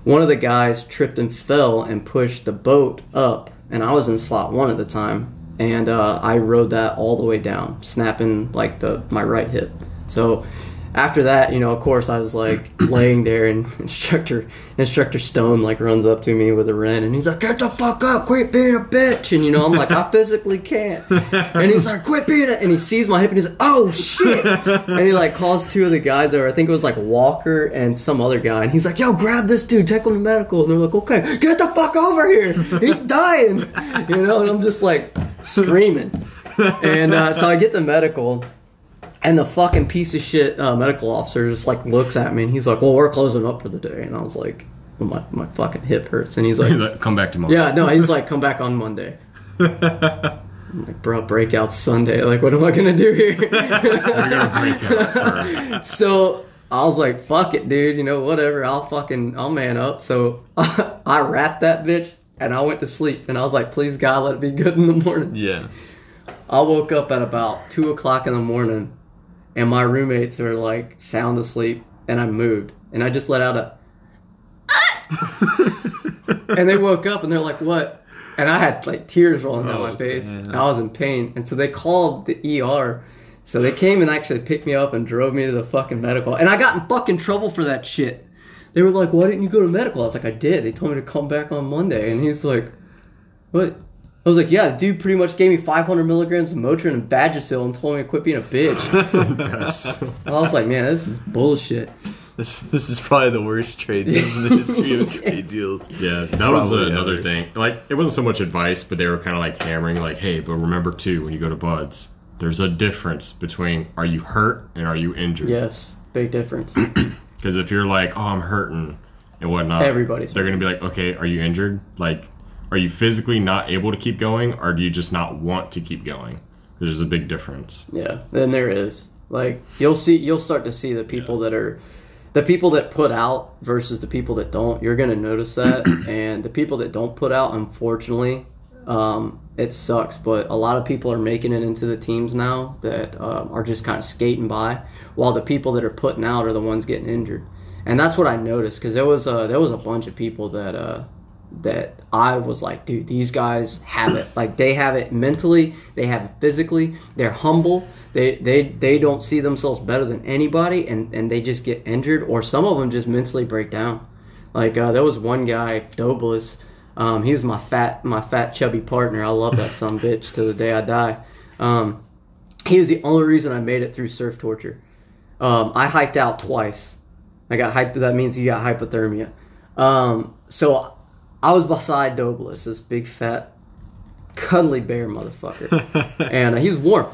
one of the guys tripped and fell and pushed the boat up, and I was in slot one at the time, and uh, I rode that all the way down, snapping like the my right hip. So after that, you know, of course, I was like laying there, and instructor instructor Stone like runs up to me with a wren, and he's like, "Get the fuck up! Quit being a bitch!" And you know, I'm like, "I physically can't." And he's like, "Quit being it!" And he sees my hip, and he's like, "Oh shit!" And he like calls two of the guys over. I think it was like Walker and some other guy, and he's like, "Yo, grab this dude, take him to medical." And they're like, "Okay, get the fuck over here! He's dying!" You know, and I'm just like screaming. And uh, so I get the medical. And the fucking piece of shit uh, medical officer just like looks at me and he's like, "Well, we're closing up for the day." And I was like, well, "My my fucking hip hurts." And he's like, Come back tomorrow. "Yeah, no." He's like, "Come back on Monday." I'm like, "Bro, breakout Sunday. Like, what am I gonna do here?" Gonna break out. So I was like, "Fuck it, dude. You know, whatever. I'll fucking I'll man up." So I wrapped that bitch and I went to sleep. And I was like, "Please God, let it be good in the morning." yeah. I woke up at about two o'clock in the morning, and my roommates are like sound asleep, and I moved, and I just let out a, and they woke up and they're like, "What?" And I had like tears rolling down my Oh, face, man. I was in pain, and so they called the ER, So they came and actually picked me up and drove me to the fucking medical. And I got in fucking trouble for that shit. They were like, why didn't you go to medical? I was like, I did. They told me to come back on Monday. And he's like, what? I was like, yeah, the dude pretty much gave me 500 milligrams of Motrin and Vagisil and told me to quit being a bitch. I was like, man, this is bullshit. This this is probably the worst trade deal in the history of trade deals. Yeah, that was another ever. thing. Like, it wasn't so much advice, but they were kind of like hammering, like, hey, but remember too, when you go to BUD/S, there's a difference between are you hurt and are you injured? Yes, big difference. Because if you're like, oh, I'm hurting and whatnot, Everybody's they're going to be like, okay, are you injured? Like, are you physically not able to keep going, or do you just not want to keep going? There's a big difference. Yeah, then there is. Like you'll see, you'll start to see the people that are, the people that put out versus the people that don't. You're gonna notice that, and the people that don't put out, unfortunately, um, it sucks. But a lot of people are making it into the teams now that um, are just kind of skating by, while the people that are putting out are the ones getting injured. And that's what I noticed because there was a, there was a bunch of people that uh, that I was like, dude, these guys have it. Like they have it mentally, they have it physically. They're humble. They they they don't see themselves better than anybody, and and they just get injured, or some of them just mentally break down. Like uh, there was one guy, Doblis. Um, he was my fat my fat chubby partner. I love that son bitch to the day I die. Um, he was the only reason I made it through surf torture. Um, I hyped out twice. I got hyped. That means you got hypothermia. Um, so I was beside Doblis, this big fat, cuddly bear motherfucker, and uh, he was warm,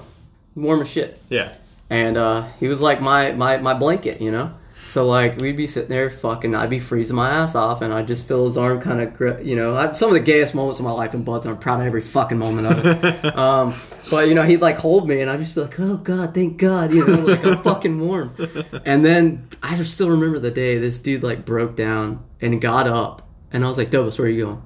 warm as shit. Yeah. And uh, he was like my, my my blanket, you know. So like we'd be sitting there fucking, I'd be freezing my ass off, and I'd just feel his arm kind of grip, you know. I, some of the gayest moments of my life in BUD/S, and I'm proud of every fucking moment of it. um, but you know, he'd like hold me, and I'd just be like, oh god, thank God, you know, like I'm fucking warm. And then I just still remember the day this dude like broke down and got up, and I was like, Dobus, where are you going?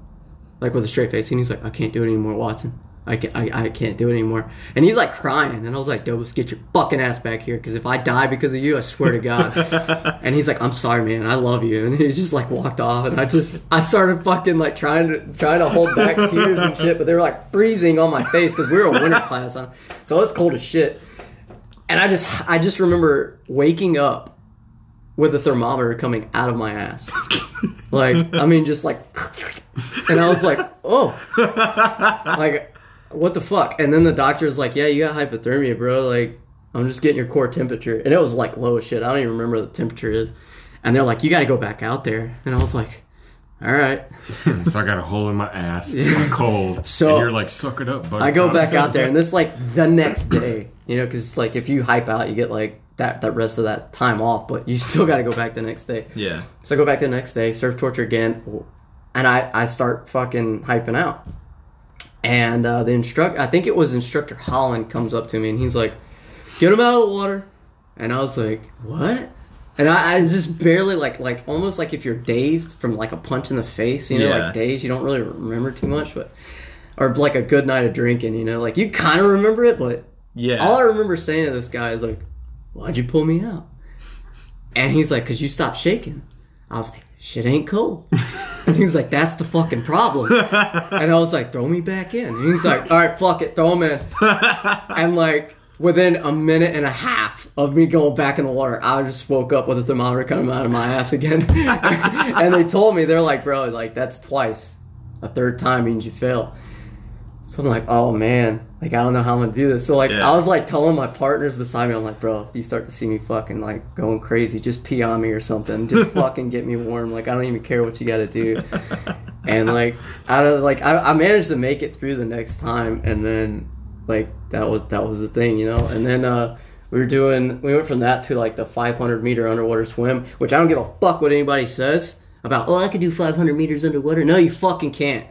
Like with a straight face, and he's like, I can't do it anymore, Watson. I can't, I, I can't do it anymore. And he's like crying, and I was like, Dobus, get your fucking ass back here, because if I die because of you, I swear to God. and he's like, I'm sorry, man, I love you. And he just like walked off, and I just, I started fucking like trying to, trying to hold back tears and shit, but they were like freezing on my face because we were a winter class, so it was cold as shit. And I just, I just remember waking up with a thermometer coming out of my ass. like, I mean, just like, and I was like, oh, like, what the fuck? And then the doctor's like, yeah, you got hypothermia, bro. Like, I'm just getting your core temperature. And it was like low as shit. I don't even remember what the temperature is. And they're like, you got to go back out there. And I was like, all right. so I got a hole in my ass. I'm cold. So- and you're like, suck it up, buddy. I go back out there, and this like the next day, you know, because it's like if you hype out, you get like that that rest of that time off, but you still got to go back the next day. Yeah. So I go back the next day, surf torture again, and I I start fucking hyping out. And uh, the instructor, I think it was instructor Holland, comes up to me and he's like, "Get him out of the water." And I was like, "What?" And I, I was just barely like like almost like if you're dazed from like a punch in the face, you know, Yeah. like dazed, you don't really remember too much, but or like a good night of drinking, you know, like you kind of remember it, but Yeah. all I remember saying to this guy is like, "Why'd you pull me out?" And he's like, "Cause you stopped shaking." I was like, "Shit ain't cold." and he was like, "That's the fucking problem." and I was like, "Throw me back in." And he's like, "All right, fuck it, throw him in." and like within a minute and a half of me going back in the water, I just woke up with a thermometer coming out of my ass again. and they told me they're like, "Bro, like that's twice. A third time means you fail." So I'm like, oh man, like I don't know how I'm gonna do this. So like Yeah. I was like telling my partners beside me, I'm like, bro, if you start to see me fucking like going crazy, just pee on me or something. Just fucking get me warm. Like I don't even care what you gotta do. And like I don't like I, I managed to make it through the next time and then like that was that was the thing, you know? And then uh we were doing we went from that to like the 500 meter underwater swim, which I don't give a fuck what anybody says about. Oh, I could do 500 meters underwater. No, you fucking can't.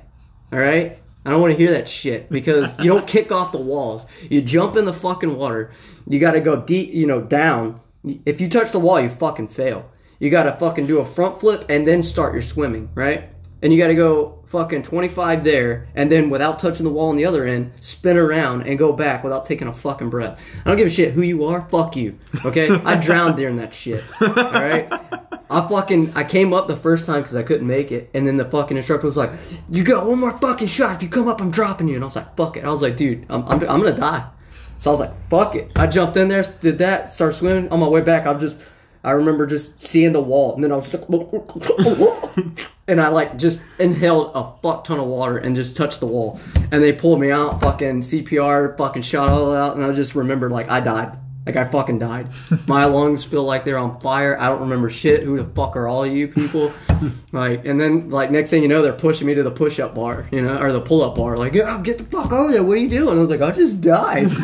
All right. I don't want to hear that shit because you don't kick off the walls. You jump in the fucking water. You got to go deep, you know, down. If you touch the wall, you fucking fail. You got to fucking do a front flip and then start your swimming, right? And you got to go fucking 25 there and then without touching the wall on the other end, spin around and go back without taking a fucking breath. I don't give a shit who you are. Fuck you. Okay? I drowned during that shit. All right? I fucking I came up the first time because I couldn't make it, and then the fucking instructor was like, "You got one more fucking shot. If you come up, I'm dropping you." And I was like, "Fuck it." I was like, "Dude, I'm I'm, I'm gonna die." So I was like, fuck it. I jumped in there, did that, started swimming. On my way back, I'm just, I remember just seeing the wall, and then I was like, and I like just inhaled a fuck ton of water and just touched the wall. And they pulled me out, fucking CPR, fucking shot all out, and I just remember like I died. Like I fucking died. My lungs feel like they're on fire. I don't remember shit. Who the fuck are all you people? Like, and then like next thing you know, they're pushing me to the push-up bar, you know, or the pull-up bar. Like, yeah, get the fuck over there. What are you doing? I was like, I just died. like,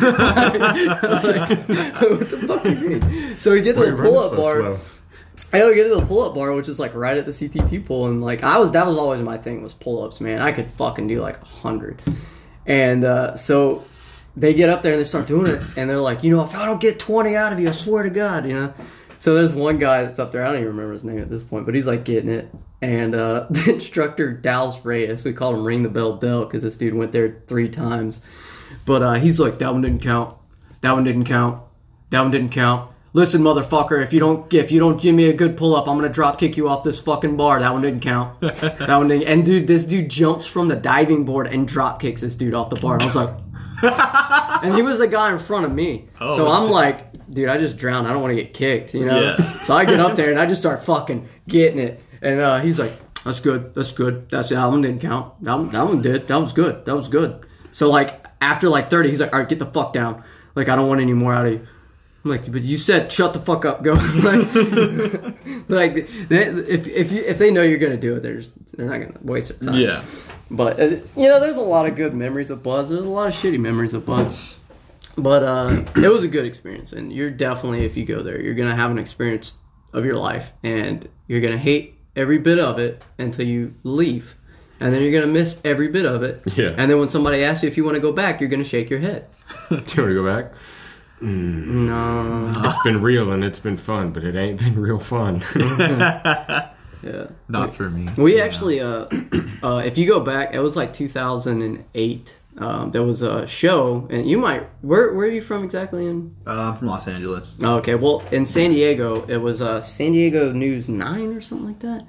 what the fuck do you mean? So we get to Why the pull-up so bar. slow? I go get to the pull-up bar, which is like right at the CTT pool, and like I was, that was always my thing was pull-ups, man. I could fucking do like a hundred, and uh, so they get up there and they start doing it, and they're like, you know, if I don't get twenty out of you, I swear to God, you know. So there's one guy that's up there. I don't even remember his name at this point, but he's like getting it. And uh, the instructor Dallas Reyes, we called him Ring the Bell Dell because this dude went there three times. But uh, he's like, that one didn't count. That one didn't count. That one didn't count. Listen, motherfucker, if you don't if you don't give me a good pull up, I'm gonna drop kick you off this fucking bar. That one didn't count. that one didn't. And dude, this dude jumps from the diving board and drop kicks this dude off the bar. And I was like, and he was the guy in front of me. Oh. so I'm like, dude, I just drowned. I don't want to get kicked, you know. Yeah. So I get up there and I just start fucking getting it. And uh, he's like, that's good. That's good. That's that one didn't count. That one, that one did. That was good. That was good. So like after like 30, he's like, all right, get the fuck down. Like I don't want any more out of you. I'm like, but you said shut the fuck up, go. like, like they, if if you, if they know you're gonna do it, they're just, they're not gonna waste their time. Yeah. But uh, you know, there's a lot of good memories of BUD/S. There's a lot of shitty memories of BUD/S. But uh, it was a good experience, and you're definitely, if you go there, you're gonna have an experience of your life, and you're gonna hate every bit of it until you leave, and then you're gonna miss every bit of it. Yeah. And then when somebody asks you if you want to go back, you're gonna shake your head. Do you want to go back? No. It's been real and it's been fun, but it ain't been real fun. Yeah. Not for me. We actually, uh, uh, if you go back, it was like 2008. Um, there was a show, and you might. Where Where are you from exactly? In Uh, I'm from Los Angeles. Oh, okay, well, in San Diego, it was uh, San Diego News 9 or something like that.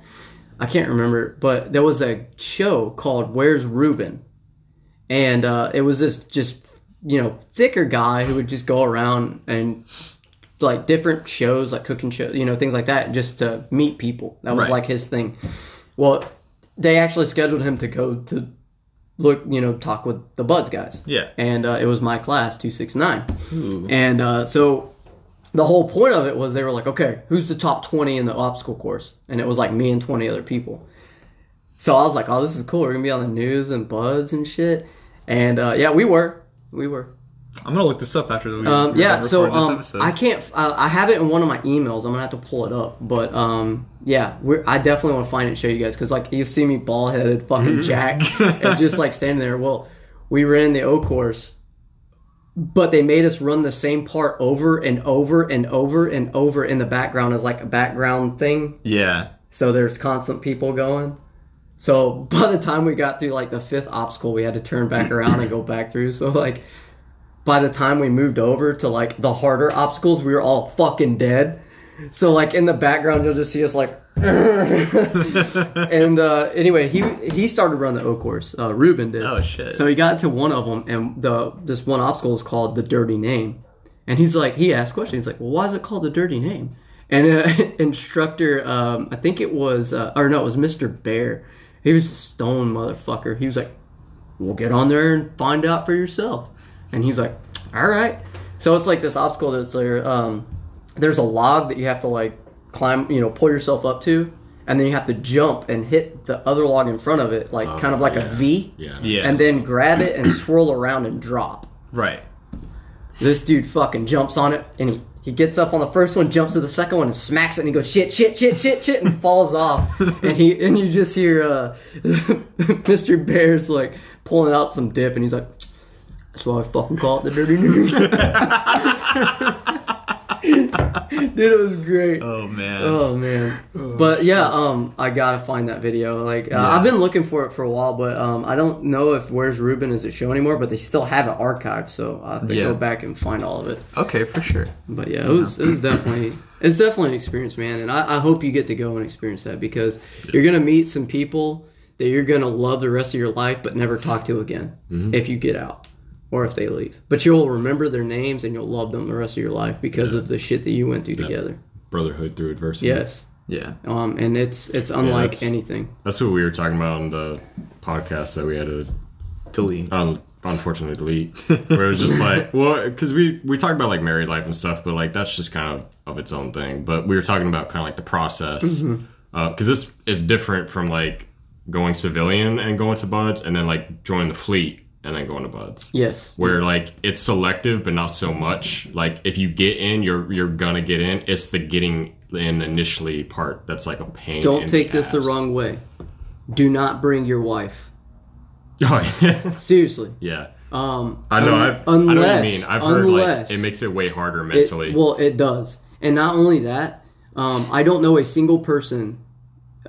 I can't remember, but there was a show called Where's Ruben? And uh, it was this just, you know, thicker guy who would just go around and like different shows, like cooking shows, you know, things like that, just to meet people. That was Right. like his thing. Well, they actually scheduled him to go to look, you know, talk with the BUD/S guys Yeah. and uh, it was my class 269 and uh, so the whole point of it was they were like okay who's the top 20 in the obstacle course and it was like me and 20 other people so i was like oh this is cool we're gonna be on the news and BUD/S and shit and uh, yeah we were we were I'm gonna look this up after the we. um, yeah, so um. I can't. Uh, I have it in one of my emails. I'm gonna have to pull it up. But um, yeah, we're, I definitely want to find it and show you guys because like you see me bald headed, fucking Jack, and just like standing there. Well, we ran the O course, but they made us run the same part over and over and over and over in the background as like a background thing. Yeah. So there's constant people going. So by the time we got through like the fifth obstacle, we had to turn back around and go back through. So like by the time we moved over to like the harder obstacles, we were all fucking dead. So like in the background, you'll just see us like. and uh, anyway, he he started running the O course. Uh, Ruben did. Oh, shit. So he got to one of them, and the this one obstacle is called the Dirty Name. And he's like, he asked questions. He's like, well, why is it called the Dirty Name? And uh, instructor, um, I think it was, uh, or no, it was Mr. Bear. He was a stone motherfucker. He was like, "We'll get on there and find out for yourself." And he's like, "All right." So it's like this obstacle that's there. Um, there's a log that you have to like climb, you know, pull yourself up to, and then you have to jump and hit the other log in front of it, like kind of like a V, yeah. Yeah. and then grab it and swirl around and drop. right. This dude fucking jumps on it and he, he gets up on the first one, jumps to the second one and smacks it and he goes shit, shit, shit, shit, shit and falls off. and he and you just hear uh, Mr. Bear's like pulling out some dip and he's like, That's why I fucking call it the dirty news. Dude, it was great. Oh man. Oh man, but yeah, um, I gotta find that video. Like, uh, I've been looking for it for a while, but um, I don't know if Where's Ruben is a show anymore. But they still have it archived, so I have to Yeah. go back and find all of it. Okay, for sure. But yeah, it was it was definitely it's definitely an experience, man. And I, I hope you get to go and experience that because you're gonna meet some people that you're gonna love the rest of your life, but never talk to again if you get out. Or if they leave. But you'll remember their names and you'll love them the rest of your life because of the shit that you went through together. Brotherhood through adversity. Yes. Yeah. Um, and it's it's unlike that's- anything. That's what we were talking about on the podcast that we had to Delete. un- unfortunately delete. Where it was just like, well, because we we talked about like married life and stuff, but like that's just kind of of its own thing. But we were talking about kind of like the process because this is different from like going civilian and going to BUD/S, and then like joining the fleet and then going to BUD/S. Yes. Where like it's selective, but not so much. Like if you get in, you're you're gonna get in. It's the getting in initially part that's like a pain. Don't take this the wrong way. Do not bring your wife. Oh yeah, Seriously. yeah. Um, I know. un- I, I know what you unless- mean. I've heard unless- like it makes it way harder It- mentally. well, it does, and not only that, um, I don't know a single person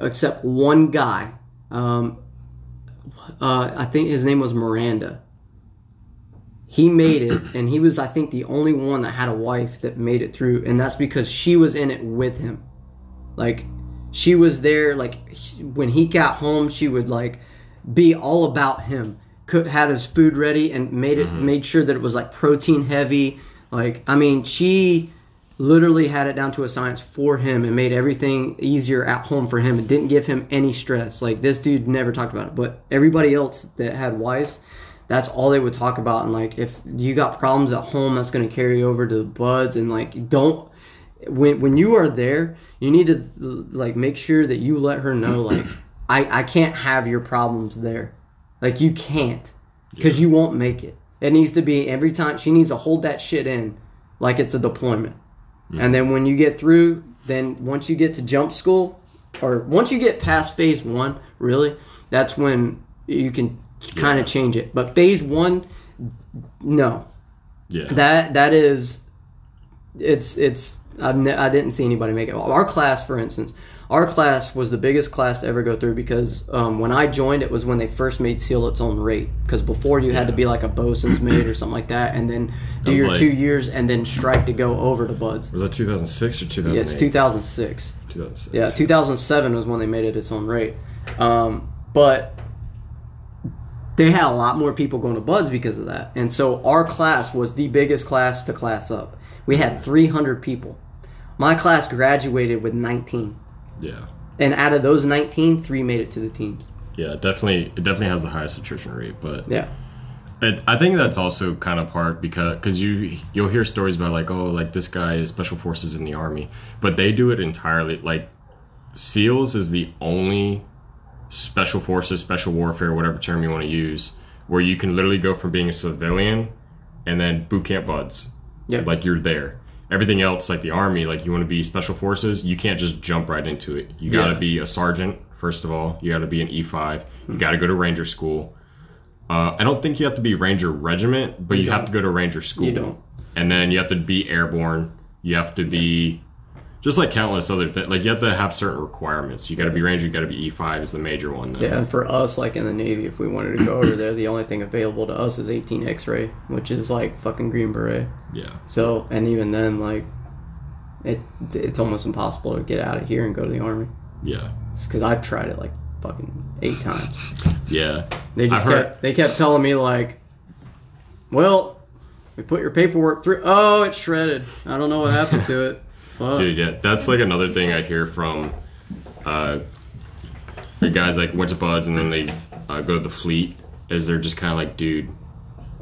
except one guy. Um, uh, I think his name was Miranda. He made it, and he was, I think, the only one that had a wife that made it through, and that's because she was in it with him. Like, she was there. Like, he- when he got home, she would like be all about him. Cook had his food ready and made it made sure that it was like protein heavy. Like, I mean, she literally had it down to a science for him and made everything easier at home for him and didn't give him any stress. Like this dude never talked about it, but everybody else that had wives, that's all they would talk about. And like if you got problems at home, that's going to carry over to the BUD/S. And like don't when when you are there, you need to like make sure that you let her know like I I can't have your problems there. Like you can't because you won't make it. It needs to be every time she needs to hold that shit in like it's a deployment. And then when you get through, then once you get to jump school, or once you get past phase one, really, that's when you can kind of change it. But phase one, no, yeah. that that is, it's it's I've ne- I didn't see anybody make it. Our class, for instance, our class was the biggest class to ever go through because um, when I joined, it was when they first made SEAL its own rate. Because before you had to be like a bosun's mate or something like that, and then do your like- two years and then strike to go over to BUD/S. was that 2006 or 2008? Yeah, it's 2006. 2006. Yeah, 2007 was when they made it its own rate. Um, but they had a lot more people going to BUD/S because of that. And so our class was the biggest class to class up. We had 300 people. My class graduated with 19. Yeah. And out of those 19, three made it to the teams. Yeah, definitely. It definitely has the highest attrition rate, but Yeah. it, I think that's also kind of part because because you you'll hear stories about like oh like this guy is special forces in the army, but they do it entirely like SEALs is the only special forces, special warfare, whatever term you want to use, where you can literally go from being a civilian and then boot camp BUD/S. Yeah. Like you're there. Everything else, like the army, like you want to be special forces, you can't just jump right into it. You got to Yeah. be a sergeant first of all. You got to be an E5. You got to go to ranger school. Uh, I don't think you have to be ranger regiment, but you, have to go to ranger school. You don't. And then you have to be airborne. You have to be just like countless other things. Like you have to have certain requirements. You got to be ranger. You got to be E5 is the major one. Though. Yeah, and for us, like in the Navy, if we wanted to go over there, the only thing available to us is 18 X-ray, which is like fucking Green Beret. Yeah. So, and even then, like, it it's almost impossible to get out of here and go to the army Yeah. because I've tried it like fucking eight times. Yeah. They just I've heard- kept they kept telling me like, well, we put your paperwork through. Oh, it's shredded. I don't know what happened to it. Fuck. Dude, yeah, that's like another thing I hear from uh, the guys like went to BUD/S and then they uh, go to the fleet. Is they're just kind of like, dude,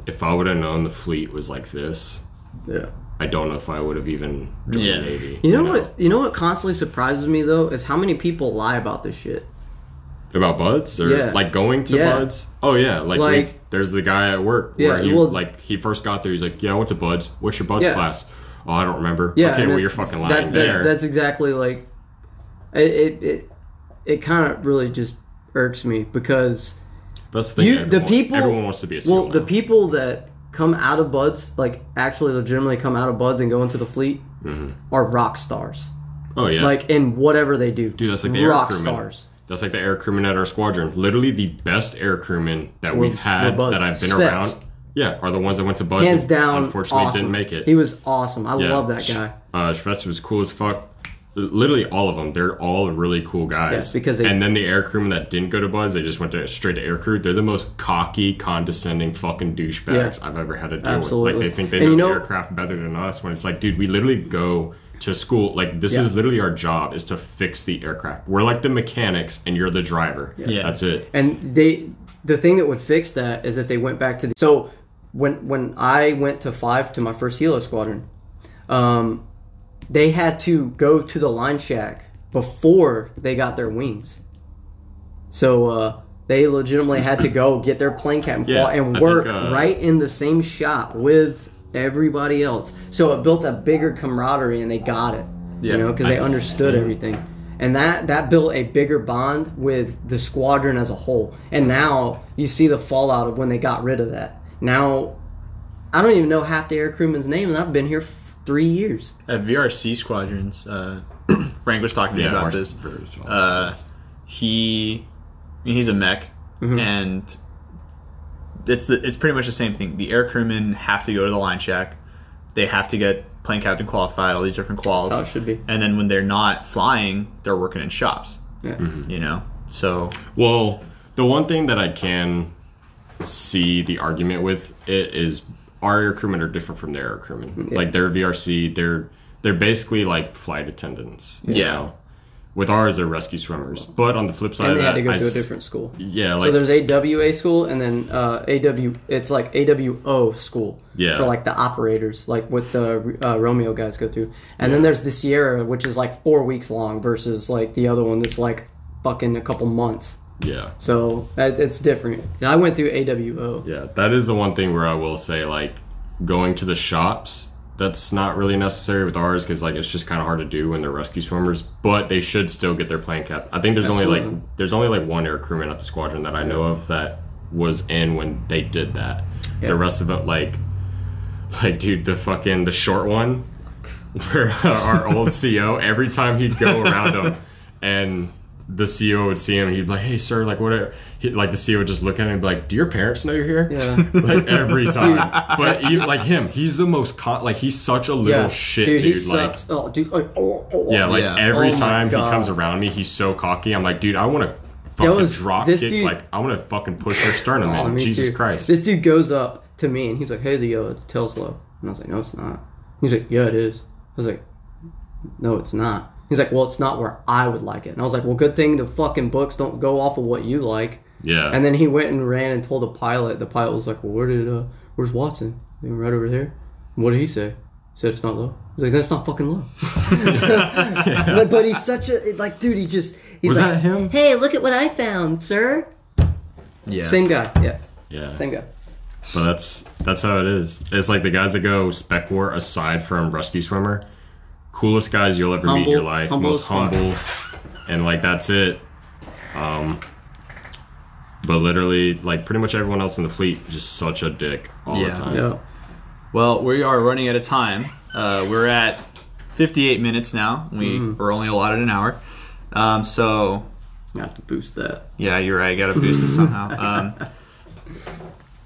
if I would have known the fleet was like this, Yeah. I don't know if I would have even joined Yeah. the Navy. You know what? You know what constantly surprises me though is how many people lie about this shit. about BUD/S or Yeah. like going to Yeah. BUD/S? Oh yeah, like, Like- we- there's the guy at work Yeah, where he well- like he first got there. He's like, yeah, I went to BUD/S. What's your BUD/S Yeah. class? Oh, I don't remember. Yeah. okay, well you're fucking that- lying that- there. That's exactly like it. It it, it kind of really just irks me because That's the thing. you the people everyone wants to be a well the people that come out of BUD/S like actually legitimately come out of BUD/S and go into the fleet Mm-hmm. are rock stars oh yeah, like in whatever they do Dude, that's like the air rock crewmen. stars That's like the air crewmen at our squadron. Literally the best air crewmen that we've had were BUD/S. that I've been around. Yeah, are the ones that went to BUD/S. hands and down Unfortunately, awesome. didn't make it. he was awesome I yeah. love that guy Uh, was cool as fuck. literally all of them. They're all really cool guys. Yeah, because they- and then the air crewmen that didn't go to BUD/S, they just went to straight to air crew. They're the most cocky, condescending fucking douchebags Yeah. I've ever had to deal Absolutely. with. Like they think they know, you the know- aircraft better than us. When it's like, dude, we literally go to school. Like this Yeah. is literally our job is to fix the aircraft. We're like the mechanics, and you're the driver. Yeah. that's it. And they, the thing that would fix that is if they went back to the. So when when I went to five to my first helo squadron, um, they had to go to the line shack before they got their wings. So uh, they legitimately had to go get their plane cap and, Yeah, and work think, uh, right in the same shop with everybody else. So it built a bigger camaraderie, and they got it. Yeah. you know, because they understood everything, and that that built a bigger bond with the squadron as a whole. And now you see the fallout of when they got rid of that. Now, I don't even know half the air crewmen's names. and I've been here f- three years. At VRC squadrons, uh, Frank was talking to me Yeah, about ours- this. Uh, he he's a mech, and it's the it's pretty much the same thing. The air crewmen have to go to the line shack. They have to get plane captain qualified. All these different quals. That's how it should be. And then when they're not flying, they're working in shops. Yeah. Mm-hmm. You know, so Well, the one thing that I can see the argument with it is our air crewmen are different from their air crewmen. Like their VRC, they're they're basically like flight attendants. you Yeah. know? With ours, they're rescue swimmers. But on the flip side And of they that, had to go I to a different school. Yeah, so there's AWA school and then uh, AW. It's like AWO school. Yeah. For like the operators, like what the uh, Romeo guys go to, and then there's the Sierra, which is like four weeks long, versus like the other one that's like fucking a couple months. Yeah. So that, it's different. I went through AWO. Yeah, that is the one thing where I will say, like, going to the shops, that's not really necessary with ours because, like, it's just kind of hard to do when they're rescue swimmers. But they should still get their plane cap. I think there's only like there's only like one air crewman at the squadron that I know of that was in when they did that. Yeah. The rest of it, like, like dude, the fucking the short one, where our old CO, every time he'd go around him, and the CEO would see him, he'd be like, "Hey, sir, like whatever." He, like the CEO would just look at him and be like, "Do your parents know you're here?" Yeah. like every time. but you, like him, he's the most con- like he's such a little Yeah. shit dude, dude. like sucks. oh, dude. oh, oh, oh, oh, oh. yeah, like Yeah. every Oh time he comes around me, he's so cocky. I'm like, dude, I want to fucking was- drop this kick. dude- like I want to fucking push your sternum, Oh, man. Jesus too. Christ. This dude goes up to me and he's like, "Hey, Leo, the tail's low." And I was like, "No, it's not." He's like, "Yeah, it is." I was like, "No, it's not." He's like, "Well, it's not where I would like it." And I was like, "Well, good thing the fucking books don't go off of what you like." yeah. And then he went and ran and told the pilot. The pilot was like, "Well, where did uh, where's Watson? He right over there." What did he say? He said it's not low. He's like, "That's not fucking low." but, but he's such a like, dude. He just he's Was like, that him? Hey, look at what I found, sir. yeah, Same guy. Yeah, yeah. same guy. But that's that's how it is. It's like the guys that go spec war aside from rescue swimmer, coolest guys you'll ever meet in your life, humble most as fuck. humble, and like that's it. Um, but literally, like pretty much everyone else in the fleet, just such a dick all Yeah. the time. Yeah. Well, we are running out of time. Uh, we're at 58 minutes now. We Mm-hmm. we're only allotted an hour. Um, so I have to boost that. yeah, you're right. Got to boost it somehow. Um,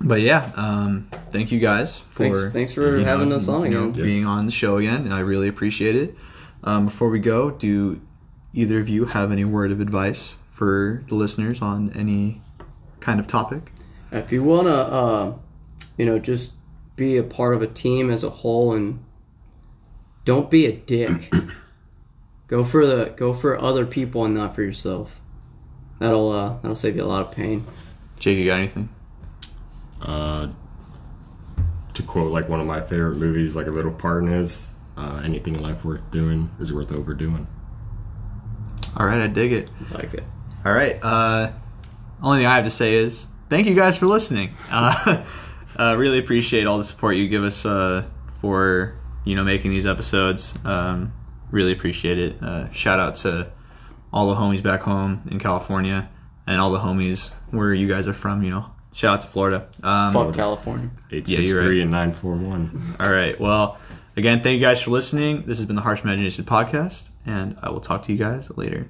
but yeah, um, thank you guys for Thanks, thanks for you having know, us on again. being on the show again. I really appreciate it. Um, before we go, do either of you have any word of advice for the listeners on any kind of topic? If you wanna, uh, you know, just be a part of a team as a whole, and don't be a dick. go for the go for other people and not for yourself. That'll uh, that'll save you a lot of pain. Jake, you got anything? Uh, to quote like one of my favorite movies, like a little part in it is, uh, anything in life worth doing is worth overdoing. All right, I dig it. Like it. All right. Uh, only thing I have to say is thank you guys for listening. Uh, uh, really appreciate all the support you give us uh, for you know making these episodes. Um, really appreciate it. Uh, shout out to all the homies back home in California and all the homies where you guys are from. You know, shout out to Florida. Um, Fuck California. Eight Yeah, six three right. and nine four one. all right. Well, again, thank you guys for listening. This has been the Harsh Imagination podcast, and I will talk to you guys later.